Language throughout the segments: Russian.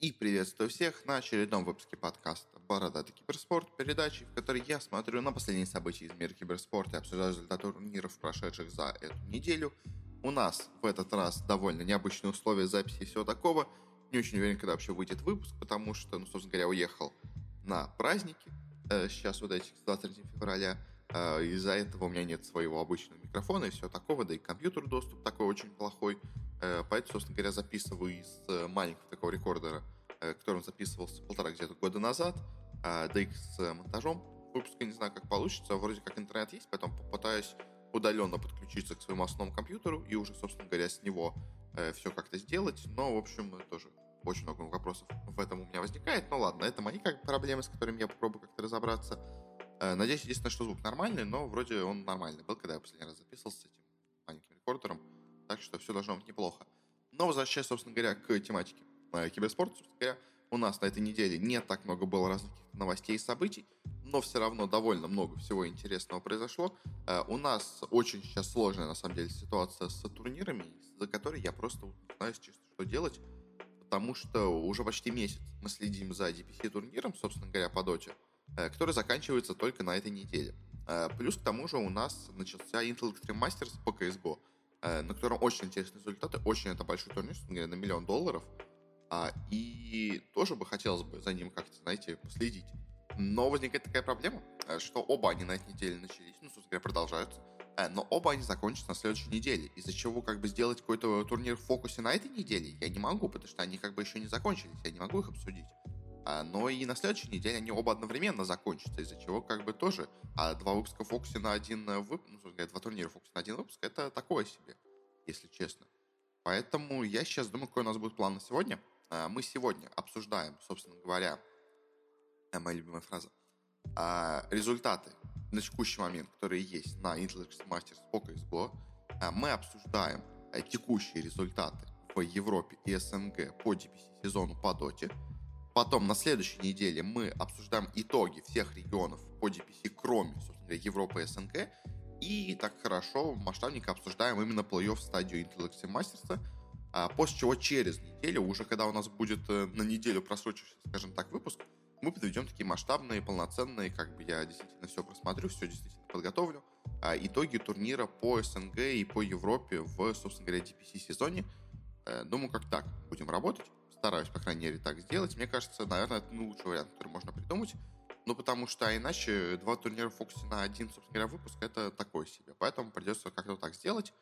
И приветствую всех на очередном выпуске подкаста «Бородатый киберспорт», передачи, в которой я смотрю на последние события из мира киберспорта и обсуждаю результаты турниров, прошедших за эту неделю. У нас в этот раз довольно необычные условия записи и всего такого. Не очень уверен, когда вообще выйдет выпуск, потому что, ну, собственно говоря, уехал на праздники, э, сейчас вот этих 23 февраля. Э, из-за этого у меня нет своего обычного микрофона и всего такого, да и компьютер доступ такой очень плохой. Э, поэтому, собственно говоря, записываю из э, маленького такого рекордера, э, которым записывался полтора где-то года назад, да и с монтажом выпуска не знаю, как получится. Вроде как интернет есть, поэтому попытаюсь удаленно подключиться к своему основному компьютеру и уже, собственно говоря, с него все как-то сделать. Но, в общем, тоже очень много вопросов в этом у меня возникает. Ну ладно, это мои как проблемы, с которыми я попробую как-то разобраться. Надеюсь, единственное, что звук нормальный, но вроде он нормальный был, когда я последний раз записывался с этим маленьким рекордером. Так что все должно быть неплохо. Но возвращаясь, собственно говоря, к тематике э, киберспорта, собственно говоря, у нас на этой неделе не так много было разных новостей и событий, но все равно довольно много всего интересного произошло. Э, у нас очень сейчас сложная, на самом деле, ситуация с турнирами, за которой я просто не знаю, чисто, что делать, потому что уже почти месяц мы следим за DPC-турниром, собственно говоря, по доте, э, который заканчивается только на этой неделе. Э, плюс к тому же у нас начался Intel Extreme Masters по CSGO, Э, на котором очень интересные результаты, очень это большой турнир, на миллион долларов, а, и тоже бы хотелось бы за ним как-то, знаете, последить. Но возникает такая проблема, э, что оба они на этой неделе начались, ну, собственно говоря, продолжаются, э, но оба они закончатся на следующей неделе, из-за чего как бы сделать какой-то турнир в фокусе на этой неделе я не могу, потому что они как бы еще не закончились, я не могу их обсудить. А, но и на следующей неделе они оба одновременно закончатся, из-за чего как бы тоже а два выпуска в фокусе на один э, выпуск, ну, два турнира в фокусе на один выпуск, это такое себе, если честно. Поэтому я сейчас думаю, какой у нас будет план на сегодня. А, мы сегодня обсуждаем, собственно говоря, э, моя любимая фраза, а, результаты на текущий момент, которые есть на Intel Masters по CSGO. Мы обсуждаем э, текущие результаты в Европе и СНГ по DPC сезону по доте. Потом на следующей неделе мы обсуждаем итоги всех регионов по DPC, кроме, собственно говоря, Европы и СНГ. И так хорошо, масштабненько обсуждаем именно плей-офф стадию Extreme Masters. А после чего через неделю, уже когда у нас будет э, на неделю просрочившийся, скажем так, выпуск, мы подведем такие масштабные, полноценные, как бы я действительно все просмотрю, все действительно подготовлю, а, итоги турнира по СНГ и по Европе в, собственно говоря, DPC сезоне. Э, думаю, как так будем работать стараюсь, по крайней мере, так сделать. Мне кажется, наверное, это ну, лучший вариант, который можно придумать. Ну, потому что а иначе два турнира в фокусе на один, собственно говоря, выпуск — это такое себе. Поэтому придется как-то так сделать.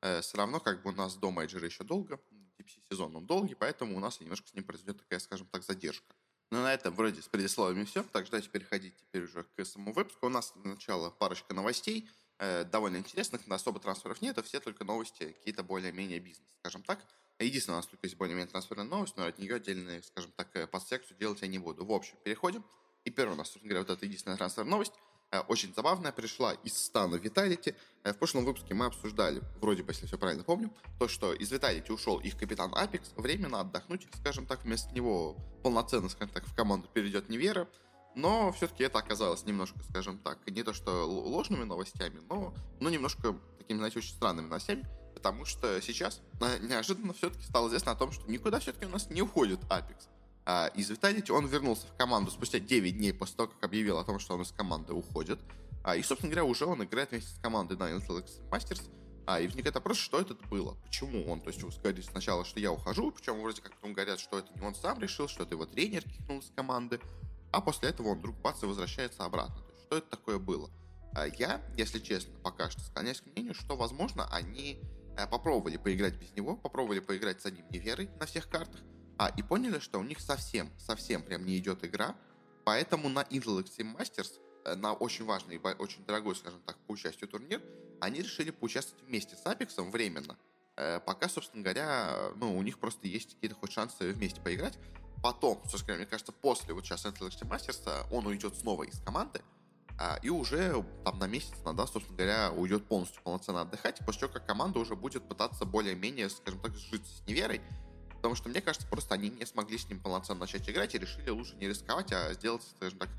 Э, все равно, как бы у нас до мейджора еще долго, DPC-сезон он долгий, поэтому у нас немножко с ним произойдет такая, скажем так, задержка. Но на этом вроде с предисловиями все. Так, давайте переходить теперь уже к самому выпуску. У нас сначала парочка новостей, э, довольно интересных, на особо трансферов нет, а все только новости какие-то более-менее бизнес, скажем так. Единственное, у нас только есть более-менее трансферная новость, но от нее отдельные, скажем так, э, подсекцию делать я не буду. В общем, переходим. И первая у нас, собственно говоря, вот эта единственная трансферная новость. Э, очень забавная, пришла из стана. Э, в прошлом выпуске мы обсуждали, вроде бы, если все правильно помню, то, что из Vitality ушел их капитан Апекс, временно отдохнуть, скажем так, вместо него полноценно, скажем так, в команду перейдет Невера. Но все-таки это оказалось немножко, скажем так, не то что ложными новостями, но, но немножко такими, знаете, очень странными новостями потому что сейчас э, неожиданно все-таки стало известно о том, что никуда все-таки у нас не уходит Apex. А из Vitality он вернулся в команду спустя 9 дней после того, как объявил о том, что он из команды уходит. А, и, собственно говоря, уже он играет вместе с командой на Intel Masters. А, и возникает вопрос, что это было? Почему он? То есть сказали сначала, что я ухожу, причем вроде как потом говорят, что это не он сам решил, что это его тренер кикнул из команды. А после этого он вдруг бац и возвращается обратно. То есть что это такое было? А я, если честно, пока что склоняюсь к мнению, что, возможно, они Э, попробовали поиграть без него, попробовали поиграть с одним неверой на всех картах, а, и поняли, что у них совсем, совсем прям не идет игра, поэтому на Intel Extreme Masters, э, на очень важный и очень дорогой, скажем так, по участию турнир, они решили поучаствовать вместе с Apex временно, э, пока, собственно говоря, ну, у них просто есть какие-то хоть шансы вместе поиграть. Потом, собственно мне кажется, после вот сейчас Intel Extreme Masters он уйдет снова из команды, а, и уже там на месяц, на да, собственно говоря, уйдет полностью полноценно отдыхать, после чего как команда уже будет пытаться более-менее, скажем так, жить с неверой, потому что, мне кажется, просто они не смогли с ним полноценно начать играть и решили лучше не рисковать, а сделать, скажем так,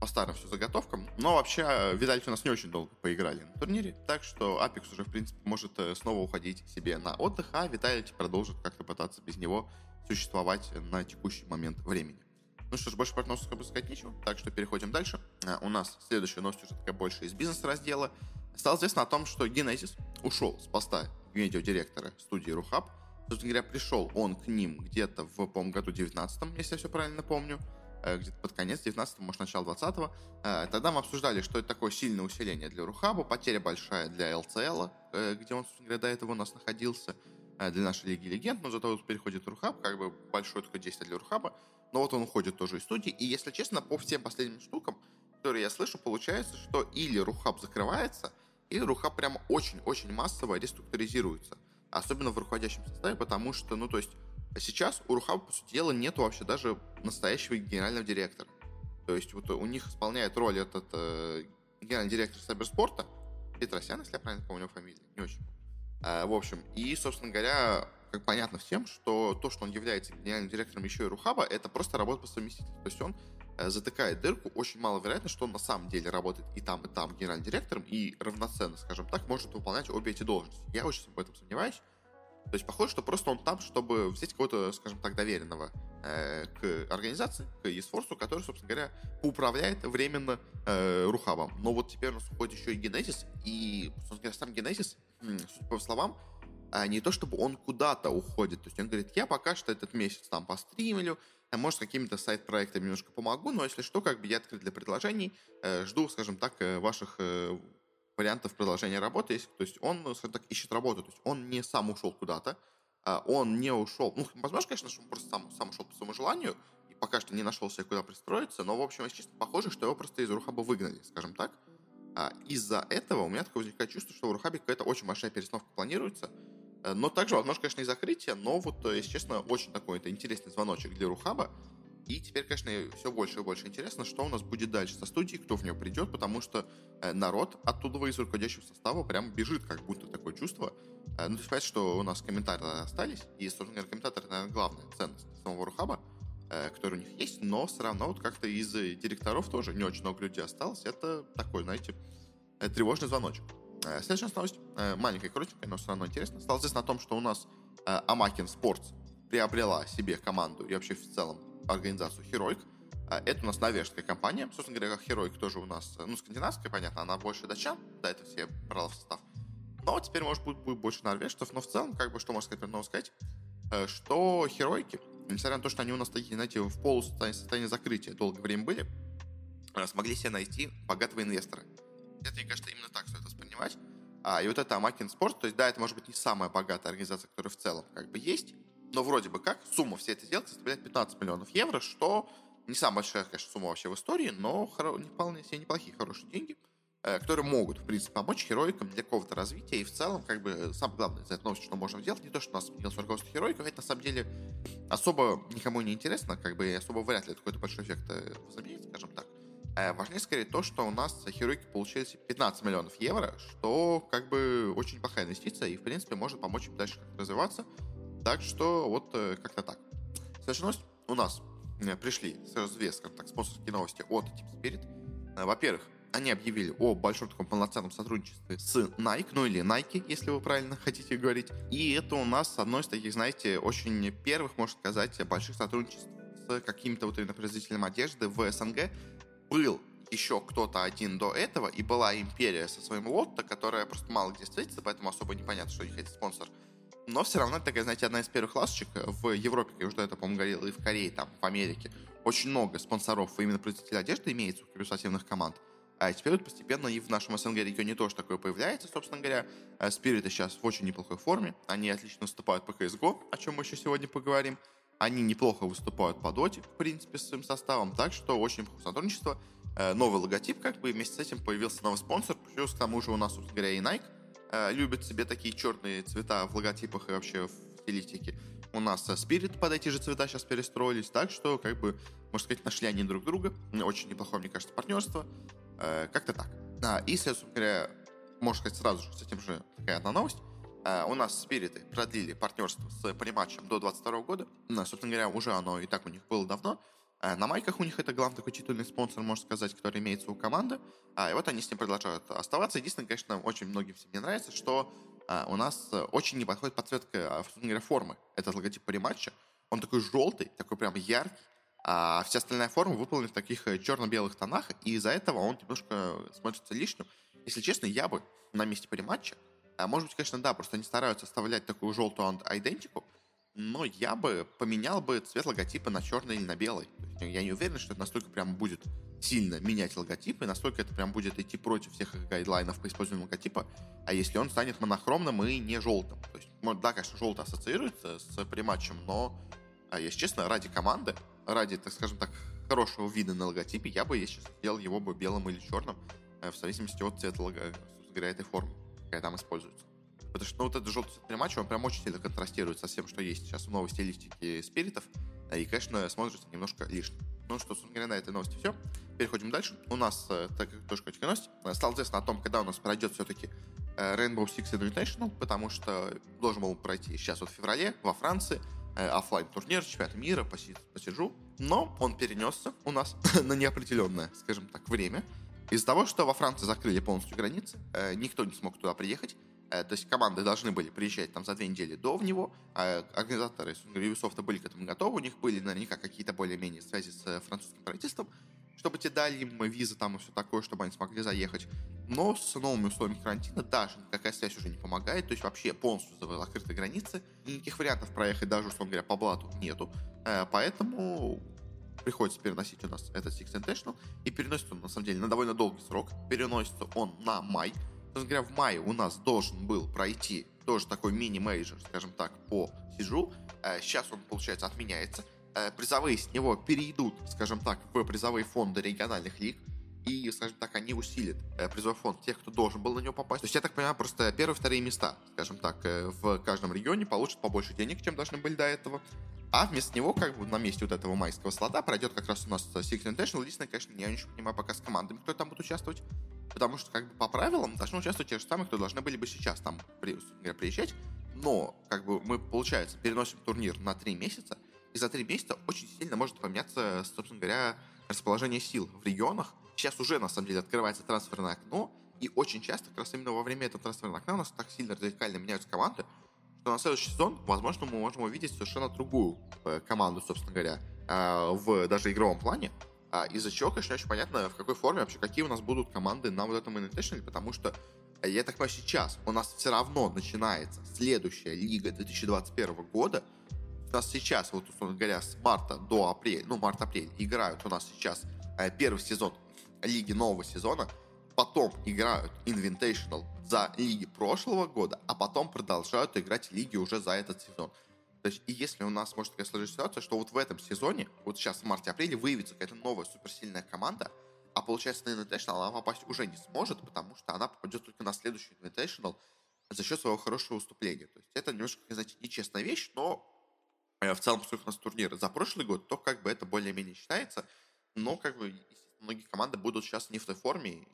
по старым все заготовкам. Но вообще, Виталий у нас не очень долго поиграли на турнире, так что Apex уже, в принципе, может э, снова уходить себе на отдых, а Виталий продолжит как-то пытаться без него существовать на текущий момент времени. Ну что ж, больше про как бы сказать нечего, так что переходим дальше. А, у нас следующая новость уже такая больше из бизнес-раздела. Стало известно о том, что Genesis ушел с поста видеодиректора студии Рухаб. Собственно говоря, пришел он к ним где-то в, по-моему, году 19 если я все правильно помню. Э, где-то под конец 19 может, начало 20-го. Э, тогда мы обсуждали, что это такое сильное усиление для Рухаба, потеря большая для ЛЦЛ, э, где он, собственно говоря, до этого у нас находился, для нашей Лиги Легенд, но зато вот переходит Рухаб, как бы большое такое действие для Рухаба, но вот он уходит тоже из студии, и, если честно, по всем последним штукам, которые я слышу, получается, что или Рухаб закрывается, или Рухаб прям очень-очень массово реструктуризируется, особенно в руководящем составе, потому что, ну, то есть, сейчас у Рухаба, по сути дела, нету вообще даже настоящего генерального директора. То есть вот у них исполняет роль этот э, генеральный директор Сайберспорта, Петросян, если я правильно помню фамилию, не очень. А, в общем, и, собственно говоря, как понятно всем, что то, что он является генеральным директором еще и Рухаба, это просто работа по совместительству. То есть он э, затыкает дырку, очень маловероятно, что он на самом деле работает и там, и там генеральным директором, и равноценно, скажем так, может выполнять обе эти должности. Я очень в этом сомневаюсь. То есть похоже, что просто он там, чтобы взять кого-то, скажем так, доверенного э, к организации, к eSforce, который, собственно говоря, управляет временно э, Рухабом. Но вот теперь у нас уходит еще и Genesis, и, собственно говоря, сам Genesis, по словам, а не то чтобы он куда-то уходит. То есть он говорит, я пока что этот месяц там постримлю, а может, какими-то сайт-проектами немножко помогу, но если что, как бы я открыт для предложений, э, жду, скажем так, э, ваших э, вариантов продолжения работы. То есть он, скажем так, ищет работу. То есть он не сам ушел куда-то, а он не ушел. Ну, возможно, конечно, что он просто сам, сам ушел по своему желанию и пока что не нашел себе куда пристроиться, но, в общем, если честно, похоже, что его просто из Рухаба выгнали, скажем так. А из-за этого у меня такое возникает чувство, что в Рухабе какая-то очень большая перестановка планируется, э, но также, возможно, конечно, и закрытие, но вот, если честно, очень такой это интересный звоночек для Рухаба, и теперь, конечно, все больше и больше интересно, что у нас будет дальше со студией, кто в нее придет, потому что э, народ оттуда из руководящего состава прям бежит, как будто такое чувство. Э, ну, то есть, что у нас комментарии остались, и, собственно говоря, комментаторы, наверное, главная ценность самого Рухаба, э, который у них есть, но все равно вот как-то из директоров тоже не очень много людей осталось. Это такой, знаете, тревожный звоночек. Следующая новость, маленькая, коротенькая, но все равно интересно. Стало известно о том, что у нас Амакин Спортс приобрела себе команду и вообще в целом организацию Heroic. Это у нас норвежская компания. Собственно говоря, как Heroic тоже у нас, ну, скандинавская, понятно, она больше датчан, да, это все брала в состав. Но теперь, может, будет, будет больше норвежцев, но в целом, как бы, что можно сказать нового сказать, э, что Херойки, несмотря на то, что они у нас такие, знаете, в полусостоянии состоянии закрытия долгое время были, э, смогли себе найти богатого инвестора. Это, мне кажется, именно так стоит воспринимать. А, и вот это Амакин Спорт, то есть, да, это может быть не самая богатая организация, которая в целом как бы есть, но вроде бы как сумма всей этой сделки составляет 15 миллионов евро, что не самая большая, конечно, сумма вообще в истории, но вполне себе неплохие, хорошие деньги, которые могут, в принципе, помочь героикам для какого-то развития. И в целом, как бы, самое главное за эту новость, что можем сделать, не то, что у нас поменялось руководство героиков, это на самом деле особо никому не интересно, как бы, особо вряд ли это какой-то большой эффект э, возымеет, скажем так. Э, важнее скорее то, что у нас херойки получили 15 миллионов евро, что как бы очень плохая инвестиция и, в принципе, может помочь им дальше развиваться. Так что вот э, как-то так. Следующая новость у нас э, пришли сразу две, скажем так, спонсорские новости от Team Spirit. Э, во-первых, они объявили о большом таком полноценном сотрудничестве с Nike, ну или Nike, если вы правильно хотите говорить. И это у нас одно из таких, знаете, очень первых, можно сказать, больших сотрудничеств с какими-то вот именно производителем одежды в СНГ. Был еще кто-то один до этого, и была империя со своим лотто, которая просто мало где встретится, поэтому особо непонятно, что у них это спонсор но все равно это такая, знаете, одна из первых ласточек в Европе, я уже этого, по-моему, говорил, и в Корее, там, в Америке. Очень много спонсоров именно производителей одежды имеется у корпоративных команд. А теперь вот постепенно и в нашем СНГ регионе тоже такое появляется, собственно говоря. Спириты сейчас в очень неплохой форме. Они отлично выступают по CSGO, о чем мы еще сегодня поговорим. Они неплохо выступают по доте, в принципе, с своим составом. Так что очень неплохое сотрудничество. Э, новый логотип, как бы, вместе с этим появился новый спонсор. Плюс к тому же у нас, собственно говоря, и Nike Э, любят себе такие черные цвета в логотипах и вообще в стилистике. У нас Spirit под эти же цвета сейчас перестроились, так что, как бы, можно сказать, нашли они друг друга. Очень неплохое, мне кажется, партнерство. Э, как-то так. И, собственно говоря, можно сказать, сразу же с этим же такая одна новость. Uh, у нас спириты продлили партнерство с париматчем до 22 года. Собственно говоря, уже оно и так у них было давно. Э, на майках у них это главный такой титульный спонсор, можно сказать, который имеется у команды. А, и вот они с ним продолжают оставаться. Единственное, конечно, очень многим всем не нравится, что у нас очень не подходит подсветка, а, собственно говоря, формы. Этот логотип рематча. он такой желтый, такой прям яркий, а вся остальная форма выполнена в таких э, черно-белых тонах, и из-за этого он немножко смотрится лишним. Если честно, я бы на месте париматча, а может быть, конечно, да, просто они стараются оставлять такую желтую идентику, но я бы поменял бы цвет логотипа на черный или на белый. я не уверен, что это настолько прям будет сильно менять логотипы, настолько это прям будет идти против всех их гайдлайнов по использованию логотипа, а если он станет монохромным и не желтым. То есть, да, конечно, желтый ассоциируется с приматчем, но, а, если честно, ради команды, ради, так скажем так, хорошего вида на логотипе, я бы, если сделал его бы белым или черным, э, в зависимости от цвета лого, этой формы, какая там используется. Потому что ну, вот этот желтый цвет приматча, он прям очень сильно контрастирует со всем, что есть сейчас в новой стилистике спиритов, э, и, конечно, смотрится немножко лишним. Ну что, собственно говоря, на этой новости все. Переходим дальше. У нас, э, так как тоже котики новости, э, стало известно о том, когда у нас пройдет все-таки Rainbow Six Invitational, потому что должен был пройти сейчас вот в феврале во Франции офлайн турнир чемпионата мира по, по Сиджу, но он перенесся у нас на неопределенное, скажем так, время. Из-за того, что во Франции закрыли полностью границы, никто не смог туда приехать, Э, то есть команды должны были приезжать там за две недели до него, а организаторы Ubisoft были к этому готовы, у них были наверняка какие-то более-менее связи с э, французским правительством, чтобы те дали им визы там и все такое, чтобы они смогли заехать. Но с новыми условиями карантина даже никакая связь уже не помогает, то есть вообще полностью закрыты границы, никаких вариантов проехать даже, условно говоря, по блату нету. Э, поэтому приходится переносить у нас этот Six Invitational, и переносится он, на самом деле, на довольно долгий срок. Переносится он на май, собственно говоря, в мае у нас должен был пройти тоже такой мини-мейджор, скажем так, по Сиджу. Э, сейчас он, получается, отменяется. Э, призовые с него перейдут, скажем так, в призовые фонды региональных лиг. И, скажем так, они усилят э, призовой фонд тех, кто должен был на него попасть. То есть, я так понимаю, просто первые, вторые места, скажем так, в каждом регионе получат побольше денег, чем должны были до этого. А вместо него, как бы на месте вот этого майского слота, пройдет как раз у нас Six International. Единственное, конечно, я ничего не понимаю пока с командами, кто там будет участвовать. Потому что, как бы, по правилам должны участвовать те же самые, кто должны были бы сейчас там при, приезжать. Но, как бы, мы, получается, переносим турнир на три месяца, и за три месяца очень сильно может поменяться, собственно говоря, расположение сил в регионах. Сейчас уже, на самом деле, открывается трансферное окно, и очень часто, как раз именно во время этого трансферного окна у нас так сильно радикально меняются команды, что на следующий сезон, возможно, мы можем увидеть совершенно другую э, команду, собственно говоря, э, в даже игровом плане, а, из-за чего, конечно, очень понятно, в какой форме вообще, какие у нас будут команды на вот этом Invitational, потому что, э, я так понимаю, сейчас у нас все равно начинается следующая лига 2021 года. У нас сейчас, вот, условно говоря, с марта до апреля, ну, март-апрель, играют у нас сейчас э, первый сезон лиги нового сезона, потом играют Invitational за лиги прошлого года, а потом продолжают играть лиги уже за этот сезон. То есть, и если у нас может такая сложиться ситуация, что вот в этом сезоне, вот сейчас в марте-апреле, выявится какая-то новая суперсильная команда, а получается на Invitational она попасть уже не сможет, потому что она попадет только на следующий Invitational за счет своего хорошего выступления. То есть это немножко, знаете, нечестная вещь, но э, в целом, поскольку у нас турниры за прошлый год, то как бы это более-менее считается, но как бы многие команды будут сейчас не в той форме,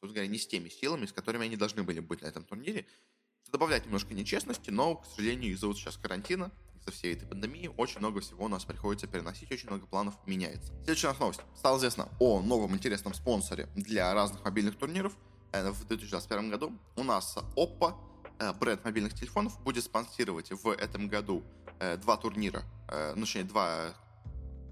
собственно говоря, не с теми силами, с которыми они должны были быть на этом турнире, что добавляет немножко нечестности, но, к сожалению, из-за вот сейчас карантина из-за всей этой пандемии очень много всего у нас приходится переносить, очень много планов меняется. Следующая новость. Стало известно о новом интересном спонсоре для разных мобильных турниров э, в 2021 году. У нас Oppo, э, бренд мобильных телефонов, будет спонсировать в этом году э, два турнира, ну, точнее, два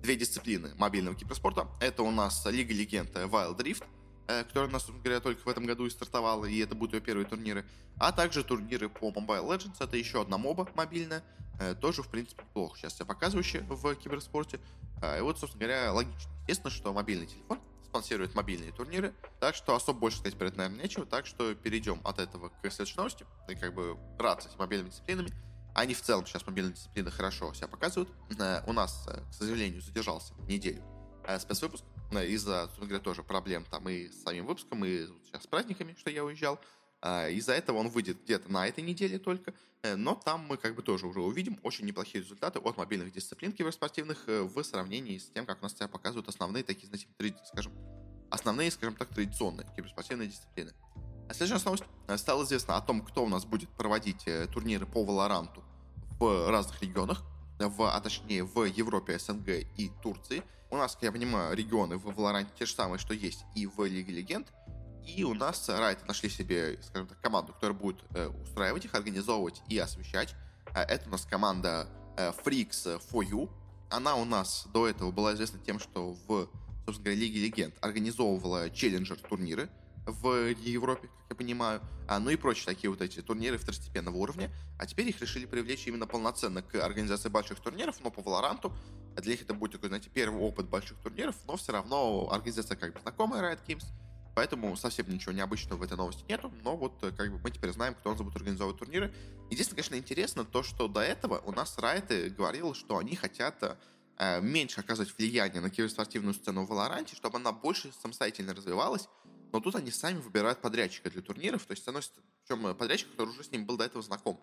две дисциплины мобильного киберспорта. Это у нас Лига Легенд Wild Rift, которая у нас, говоря, только в этом году и стартовала, и это будут ее первые турниры. А также турниры по Mobile Legends, это еще одна моба мобильная, Э, тоже, в принципе, плохо сейчас себя показывающие в киберспорте. А, и вот, собственно говоря, логично. Естественно, что мобильный телефон спонсирует мобильные турниры, так что особо больше сказать про это, наверное, нечего, так что перейдем от этого к следующей новости. И как бы рад с мобильными дисциплинами. Они в целом сейчас мобильные дисциплины хорошо себя показывают. Э, у нас, э, к сожалению, задержался неделю спецвыпуск из-за, собственно говоря, тоже проблем там и с самим выпуском, и сейчас с праздниками, что я уезжал. Из-за этого он выйдет где-то на этой неделе только, э, но там мы как бы тоже уже увидим очень неплохие результаты от мобильных дисциплин киберспортивных э, в сравнении с тем, как у нас себя показывают основные такие, знаете, скажем, основные, скажем так, традиционные киберспортивные дисциплины. А следующая новость. Э, стало известно о том, кто у нас будет проводить турниры по Валоранту в разных регионах, в, а точнее в Европе, СНГ и Турции. У нас, как я понимаю, регионы в Валоранте те же самые, что есть и в Лиге Легенд – и у нас Райты нашли себе, скажем так, команду, которая будет э, устраивать их, организовывать и освещать. Э, это у нас команда Freaks for You. Она у нас до этого была известна тем, что в, собственно говоря, Лиге Легенд организовывала челленджер турниры в Европе, как я понимаю, а, ну и прочие такие вот эти турниры второстепенного уровня. А теперь их решили привлечь именно полноценно к организации больших турниров, но по Валоранту. Для них это будет такой, знаете, первый опыт больших турниров, но все равно организация как бы знакомая Riot Games, Поэтому совсем ничего необычного в этой новости нету, но вот э, как бы мы теперь знаем, кто у нас будет организовывать турниры. Единственное, конечно, интересно то, что до этого у нас Райты говорил, что они хотят э, меньше оказывать влияние на киберспортивную сцену в Валоранте, чтобы она больше самостоятельно развивалась, но тут они сами выбирают подрядчика для турниров, то есть, с причем э, подрядчик, который уже с ним был до этого знаком.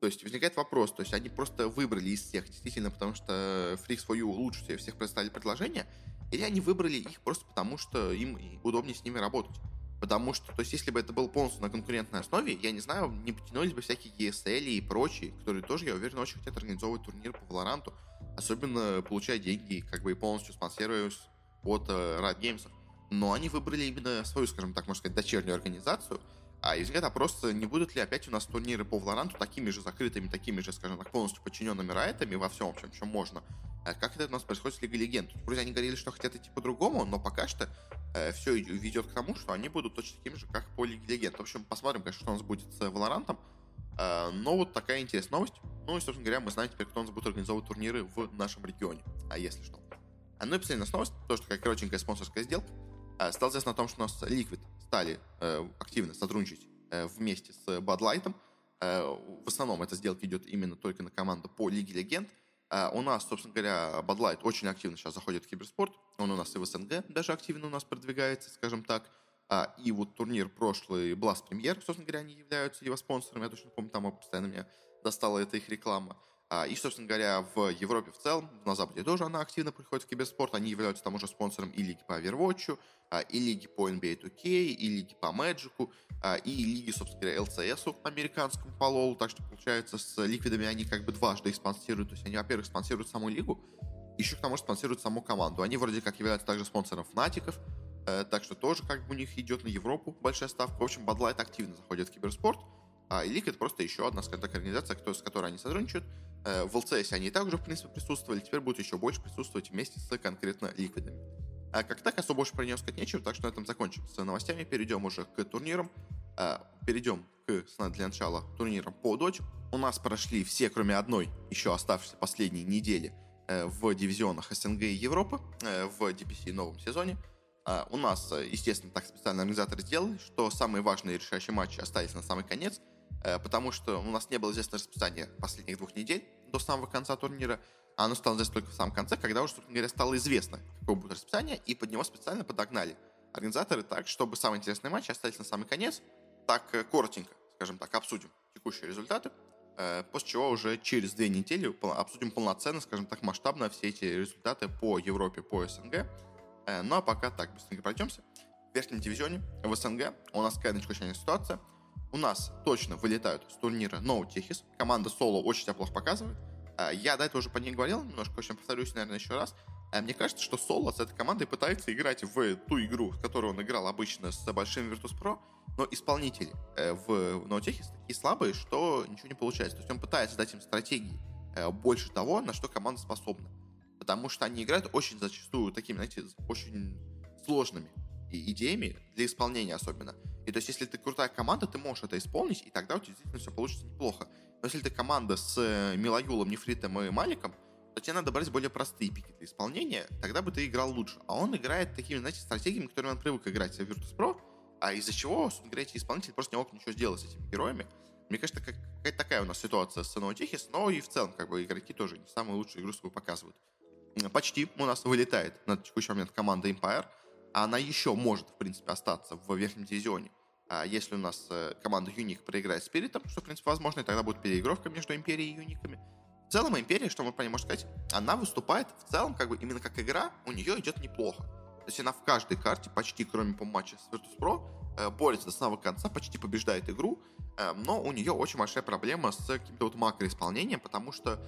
То есть возникает вопрос, то есть они просто выбрали из всех, действительно, потому что Freaks for You лучше всех, всех представили предложение, или они выбрали их просто потому, что им удобнее с ними работать. Потому что, то есть, если бы это был полностью на конкурентной основе, я не знаю, не потянулись бы всякие ESL и прочие, которые тоже, я уверен, очень хотят организовывать турнир по Valorant, особенно получая деньги, как бы и полностью спонсируясь от э, Riot Games. Но они выбрали именно свою, скажем так, можно сказать, дочернюю организацию, а возникает вопрос, не будут ли опять у нас турниры по Valorant такими же закрытыми, такими же, скажем так, полностью подчиненными райтами во всем, в чем, чем можно, а как это у нас происходит с Лигой Легенд? Вроде они говорили, что хотят идти по-другому, но пока что э, все ведет к тому, что они будут точно такими же, как по Лиге Легенд. В общем, посмотрим, конечно, что у нас будет с Валорантом. Э, но вот такая интересная новость. Ну и, собственно говоря, мы знаем теперь, кто у нас будет организовывать турниры в нашем регионе. А если что. А ну и последняя новость, тоже такая коротенькая спонсорская сделка. Э, стало известно о том, что у нас Liquid стали э, активно сотрудничать э, вместе с Bud Light. В основном эта сделка идет именно только на команду по Лиге Легенд. У нас, собственно говоря, Bud Light очень активно сейчас заходит в киберспорт. Он у нас и в СНГ даже активно у нас продвигается, скажем так. И вот турнир прошлый Blast Premier, собственно говоря, они являются его спонсорами. Я точно помню, там постоянно меня достала эта их реклама. А, и, собственно говоря, в Европе в целом, на Западе тоже она активно приходит в киберспорт. Они являются там уже спонсором и лиги по Overwatch, а, и лиги по NBA 2K, и лиги по Magic, а, и лиги, собственно говоря, LCS американскому по LoL. Так что, получается, с ликвидами они как бы дважды их спонсируют. То есть они, во-первых, спонсируют саму лигу, еще к тому же спонсируют саму команду. Они вроде как являются также спонсором Фнатиков, э, так что тоже как бы у них идет на Европу большая ставка. В общем, Light активно заходит в киберспорт. А Elite это просто еще одна, скажем так, организация, с которой они сотрудничают. Э, в LCS они также, в принципе, присутствовали, теперь будут еще больше присутствовать вместе с конкретно ликвидами. А как так, особо больше про нее сказать нечего, так что на этом закончим с новостями. Перейдем уже к турнирам. Э, перейдем к, для начала, турнирам по Dodge. У нас прошли все, кроме одной, еще оставшейся последней недели э, в дивизионах СНГ и Европы в DPC новом сезоне. У нас, естественно, так специально организаторы сделали, что самые важные решающие матчи остались на самый конец – Э, потому что у нас не было известно расписание последних двух недель до самого конца турнира, а оно стало известно только в самом конце, когда уже, собственно говоря, стало известно, какое будет расписание, и под него специально подогнали организаторы так, чтобы самые интересные матчи остались на самый конец. Так, э, коротенько, скажем так, обсудим текущие результаты, э, после чего уже через две недели обсудим полноценно, скажем так, масштабно все эти результаты по Европе, по СНГ. Ну а пока так, быстренько пройдемся. В верхнем дивизионе в СНГ у нас какая началась ситуация – у нас точно вылетают с турнира No Техис. Команда Соло очень себя плохо показывает. А, я до этого уже по ней говорил немножко, очень повторюсь, наверное, еще раз. А, мне кажется, что Соло с этой командой пытается играть в ту игру, в которую он играл обычно с большим Virtus.pro, но исполнители э, в No Техис такие слабые, что ничего не получается. То есть он пытается дать им стратегии э, больше того, на что команда способна. Потому что они играют очень зачастую такими, знаете, очень сложными идеями для исполнения особенно. И то есть, если ты крутая команда, ты можешь это исполнить, и тогда у тебя действительно все получится неплохо. Но если ты команда с э, Милаюлом, Нефритом и Маликом, то тебе надо брать более простые пики для исполнения, тогда бы ты играл лучше. А он играет такими, знаете, стратегиями, которыми он привык играть в Virtus.pro, а из-за чего, собственно говоря, эти исполнители просто не могут ничего сделать с этими героями. Мне кажется, какая-то такая у нас ситуация с Ноутихис, но и в целом, как бы, игроки тоже не самую лучшую игру свою показывают. Почти у нас вылетает на текущий момент команда Empire — она еще может, в принципе, остаться в верхнем дивизионе. А если у нас э, команда Юник проиграет Спиритом, что, в принципе, возможно, и тогда будет переигровка между Империей и Юниками. В целом, Империя, что мы про нее можем сказать, она выступает в целом, как бы, именно как игра, у нее идет неплохо. То есть она в каждой карте, почти кроме по матча с Virtus.pro, э, борется до самого конца, почти побеждает игру, э, но у нее очень большая проблема с каким-то вот макроисполнением, потому что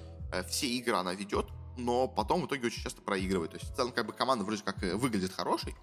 все игры она ведет, но потом в итоге очень часто проигрывает. То есть в целом как бы команда вроде как выглядит хорошей,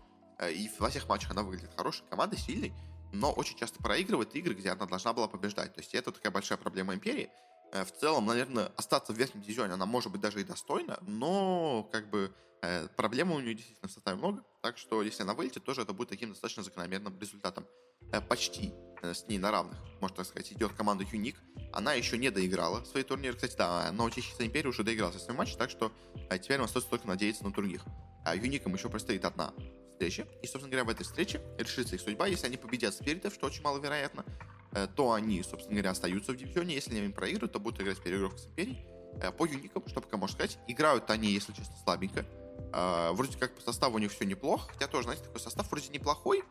и во всех матчах она выглядит хорошей командой, сильной, но очень часто проигрывает игры, где она должна была побеждать. То есть это такая большая проблема Империи. Э, в целом, наверное, остаться в верхнем дивизионе она может быть даже и достойна, но как бы э, проблем у нее действительно в составе много, так что если она вылетит, тоже это будет таким достаточно закономерным результатом. Э, почти э, с ней на равных, можно так сказать, идет команда Юник. Она еще не доиграла свои турниры. Кстати, да, но Чехийская империя уже доиграла свой матч, так что э, теперь нам остается только надеяться на других. А Юникам еще предстоит одна встреча. И, собственно говоря, в этой встрече решится их судьба. Если они победят спиритов, что очень маловероятно, Э, то они, собственно говоря, остаются в дивизионе. Если они проиграют, то будут играть переигровку с Империей. Э, по юникам, что пока можно сказать, играют они, если честно, слабенько. Э, вроде как по составу у них все неплохо, хотя тоже, знаете, такой состав вроде неплохой,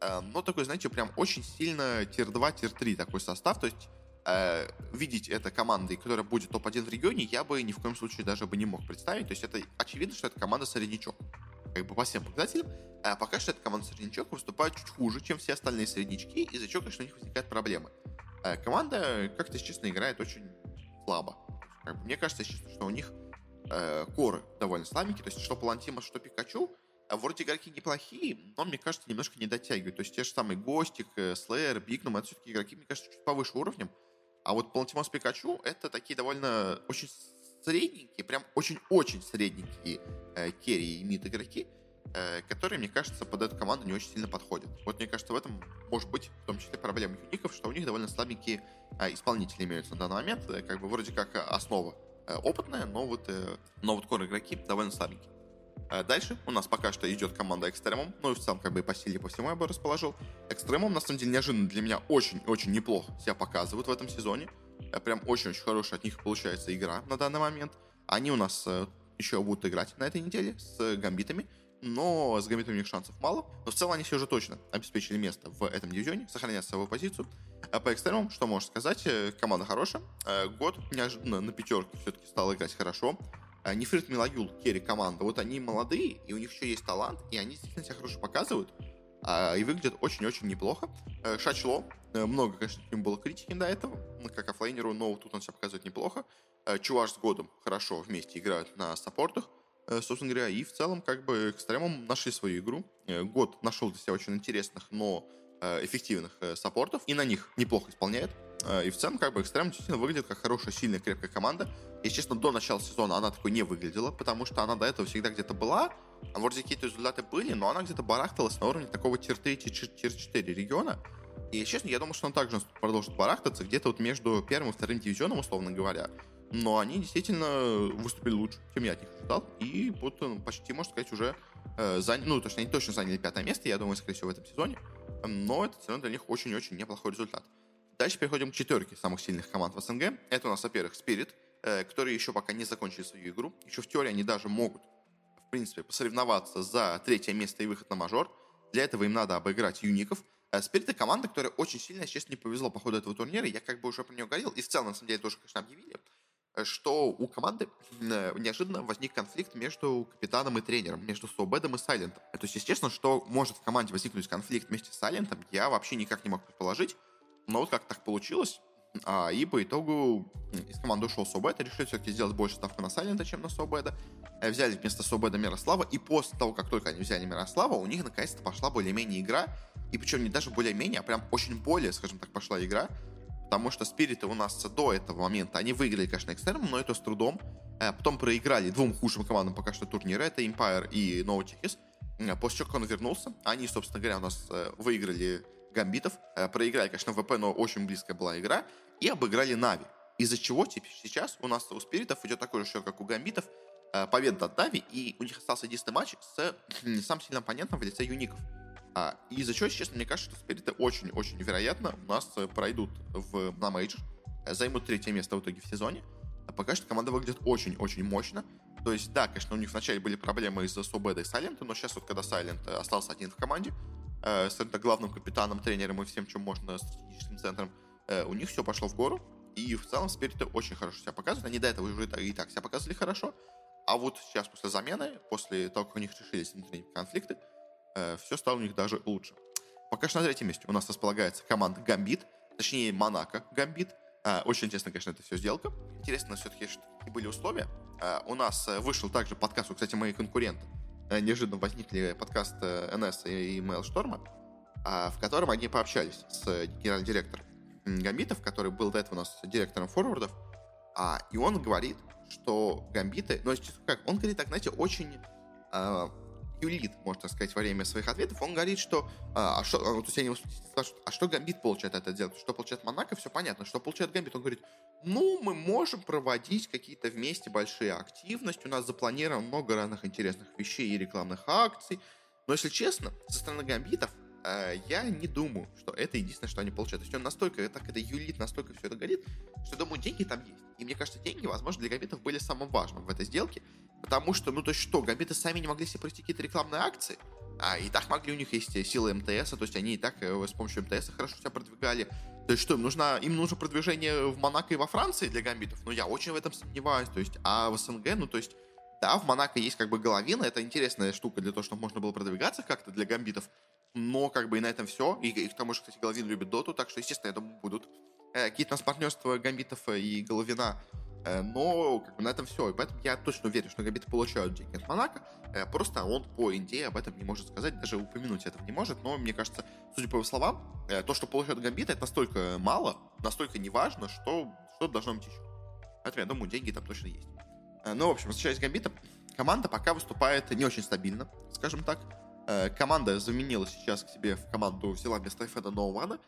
но такой, знаете, прям очень сильно tier-2, tier-3 такой состав, то есть видеть это командой, которая будет топ-1 в регионе, я бы ни в коем случае даже бы не мог представить. То есть это очевидно, что это команда среднячок как бы по всем показателям, а пока что эта команда среднячок выступает чуть хуже, чем все остальные среднячки, из-за чего, конечно, у них возникают проблемы. А команда, как-то, честно, играет очень слабо. Как бы, мне кажется, честно, что у них э, коры довольно слабенькие, то есть что Палантима, что Пикачу, а вроде игроки неплохие, но, мне кажется, немножко не дотягивают. То есть те же самые Гостик, Слэйр, Бигнум, это все-таки игроки, мне кажется, чуть повыше уровнем. А вот Палантимос Пикачу это такие довольно очень средненькие, прям очень-очень средненькие э, керри и мид игроки, э, которые, мне кажется, под эту команду не очень сильно подходят. Вот мне кажется, в этом может быть в том числе проблема юников, что у них довольно слабенькие э, исполнители имеются на данный момент, э, как бы вроде как основа э, опытная, но вот, э, но вот кор игроки довольно слабенькие. Э, дальше у нас пока что идет команда Экстремум. Ну и в целом, как бы и по силе, по всему я бы расположил. Экстремум, на самом деле, неожиданно для меня очень-очень неплохо себя показывают в этом сезоне. Э, прям очень-очень хорошая от них получается игра на данный момент. Они у нас э, еще будут играть на этой неделе с гамбитами, но с гамбитами у них шансов мало. Но в целом они все же точно обеспечили место в этом дивизионе, сохранят свою позицию. А по экстремумам, что можно сказать, э, команда хорошая. Год неожиданно на пятерке все-таки стал играть хорошо. Нефрит Милаюл, Керри команда, вот они молодые, и у них еще есть талант, и они действительно себя хорошо показывают. А, и выглядит очень-очень неплохо. Э, Шачло, э, много, конечно, к было критики до этого, как оффлейнеру, но тут он себя показывает неплохо. Э, Чуваш с Годом хорошо вместе играют на саппортах, собственно говоря, и в целом, как бы, экстремум нашли свою игру. Год нашел для себя очень интересных, но эффективных саппортов, и на них неплохо исполняет. И в целом, как бы, Экстрем действительно выглядит как хорошая, сильная, крепкая команда. Если честно, до начала сезона она такой не выглядела, потому что она до этого всегда где-то была, вроде какие-то результаты были, но она где-то барахталась на уровне такого tier-3, tier-4 региона. И, честно, я думаю, что она также продолжит барахтаться где-то вот между первым и вторым дивизионом, условно говоря. Но они действительно выступили лучше, чем я от них ожидал. И вот ну, почти, можно сказать, уже э, заняли, ну, точно, они точно заняли пятое место, я думаю, скорее всего, в этом сезоне. Но это все равно для них очень-очень неплохой результат. Дальше переходим к четверке самых сильных команд в СНГ. Это у нас, во-первых, Spirit, э, которые еще пока не закончили свою игру. Еще в теории они даже могут принципе, посоревноваться за третье место и выход на мажор. Для этого им надо обыграть юников. Спирит э, это команда, которая очень сильно, честно, не повезло по ходу этого турнира. Я как бы уже про нее говорил. И в целом, на самом деле, тоже, конечно, объявили, э, что у команды э, неожиданно возник конфликт между капитаном и тренером, между Собедом и Сайлентом. То есть, естественно, что может в команде возникнуть конфликт вместе с Сайлентом, я вообще никак не мог предположить. Но вот как так получилось, а, и по итогу из команды ушел Собед, решили все-таки сделать больше ставку на Сайлента, чем на Собеда. Э, взяли вместо Собеда Мирослава, и после того, как только они взяли Мирослава, у них наконец-то пошла более-менее игра. И причем не даже более-менее, а прям очень более, скажем так, пошла игра. Потому что спириты у нас до этого момента, они выиграли, конечно, экстерном, но это с трудом. Э, потом проиграли двум худшим командам пока что турнира, это Empire и No Tickets. Э, после чего, он вернулся, они, собственно говоря, у нас выиграли гамбитов. Э, проиграли, конечно, ВП, но очень близкая была игра. И обыграли Нави. Из-за чего теперь сейчас у нас у Спиритов идет такой же счет, как у Гамбитов. Э, победа от Нави, и у них остался единственный матч с не самым сильным оппонентом в лице Юников. А, и из-за чего, честно, мне кажется, что Спириты очень-очень вероятно у нас э, пройдут в, на мейджор, займут третье место в итоге в сезоне. А пока что команда выглядит очень-очень мощно. То есть, да, конечно, у них вначале были проблемы из-за Собеда и Сайлента, но сейчас вот когда Сайлент остался один в команде, э, с главным капитаном, тренером и всем, чем можно, стратегическим центром, э, у них все пошло в гору. И в целом Спириты очень хорошо себя показывают. Они до этого уже и так себя показывали хорошо. А вот сейчас после замены, после того, как у них решились внутренние конфликты, э, все стало у них даже лучше. Пока что на третьем месте у нас располагается команда Гамбит, точнее Монако Гамбит. Э, очень интересно, конечно, это все сделка. Интересно все-таки, что были условия. Э, у нас э, вышел также подкаст, кстати, мои конкуренты, Э, неожиданно возникли подкасты НС и Mailstorm, а, в котором они пообщались с генеральным директором Гамбитов, который был до этого у нас директором форвардов, А, и он говорит, что гамбиты, ну, как, он говорит так, знаете, очень э, юлит, можно сказать, во время своих ответов. Он говорит, что, а, а что, то есть они спрашивают, а что гамбит получает от этого? Что получает Монако, все понятно. Что получает гамбит? Он говорит, ну, мы можем проводить какие-то вместе большие активности, у нас запланировано много разных интересных вещей и рекламных акций. Но, если честно, со стороны гамбитов э, я не думаю, что это единственное, что они получают. То есть он настолько, так это юлит, настолько все это горит, что, думаю, деньги там есть. И мне кажется, деньги, возможно, для гамбитов были самым важным в этой сделке. Потому что, ну то есть что, гамбиты сами не могли себе провести какие-то рекламные акции, а и так могли, у них есть силы МТС, то есть они и так э, с помощью МТС хорошо себя продвигали. То есть что, им нужно, им нужно продвижение в Монако и во Франции для гамбитов? Ну, я очень в этом сомневаюсь. То есть, а в СНГ, ну, то есть, да, в Монако есть как бы головина, это интересная штука для того, чтобы можно было продвигаться как-то для гамбитов, но как бы и на этом все. И, и к тому же, кстати, Головин любит доту, так что, естественно, я думаю, будут э, какие-то нас партнерства гамбитов и Головина Э, но как бы, на этом все. И поэтому я точно уверен, что габиты получают деньги от Монако. Э, просто он по идее об этом не может сказать, даже упомянуть этого не может. Но мне кажется, судя по его словам, э, то, что получают гамбиты, это настолько мало, настолько неважно, что что должно быть еще. Поэтому я думаю, деньги там точно есть. Ну, в общем, возвращаясь к гамбитам, команда пока выступает не очень стабильно, скажем так. Команда заменила сейчас к себе в команду, взяла вместо Феда Ноуана.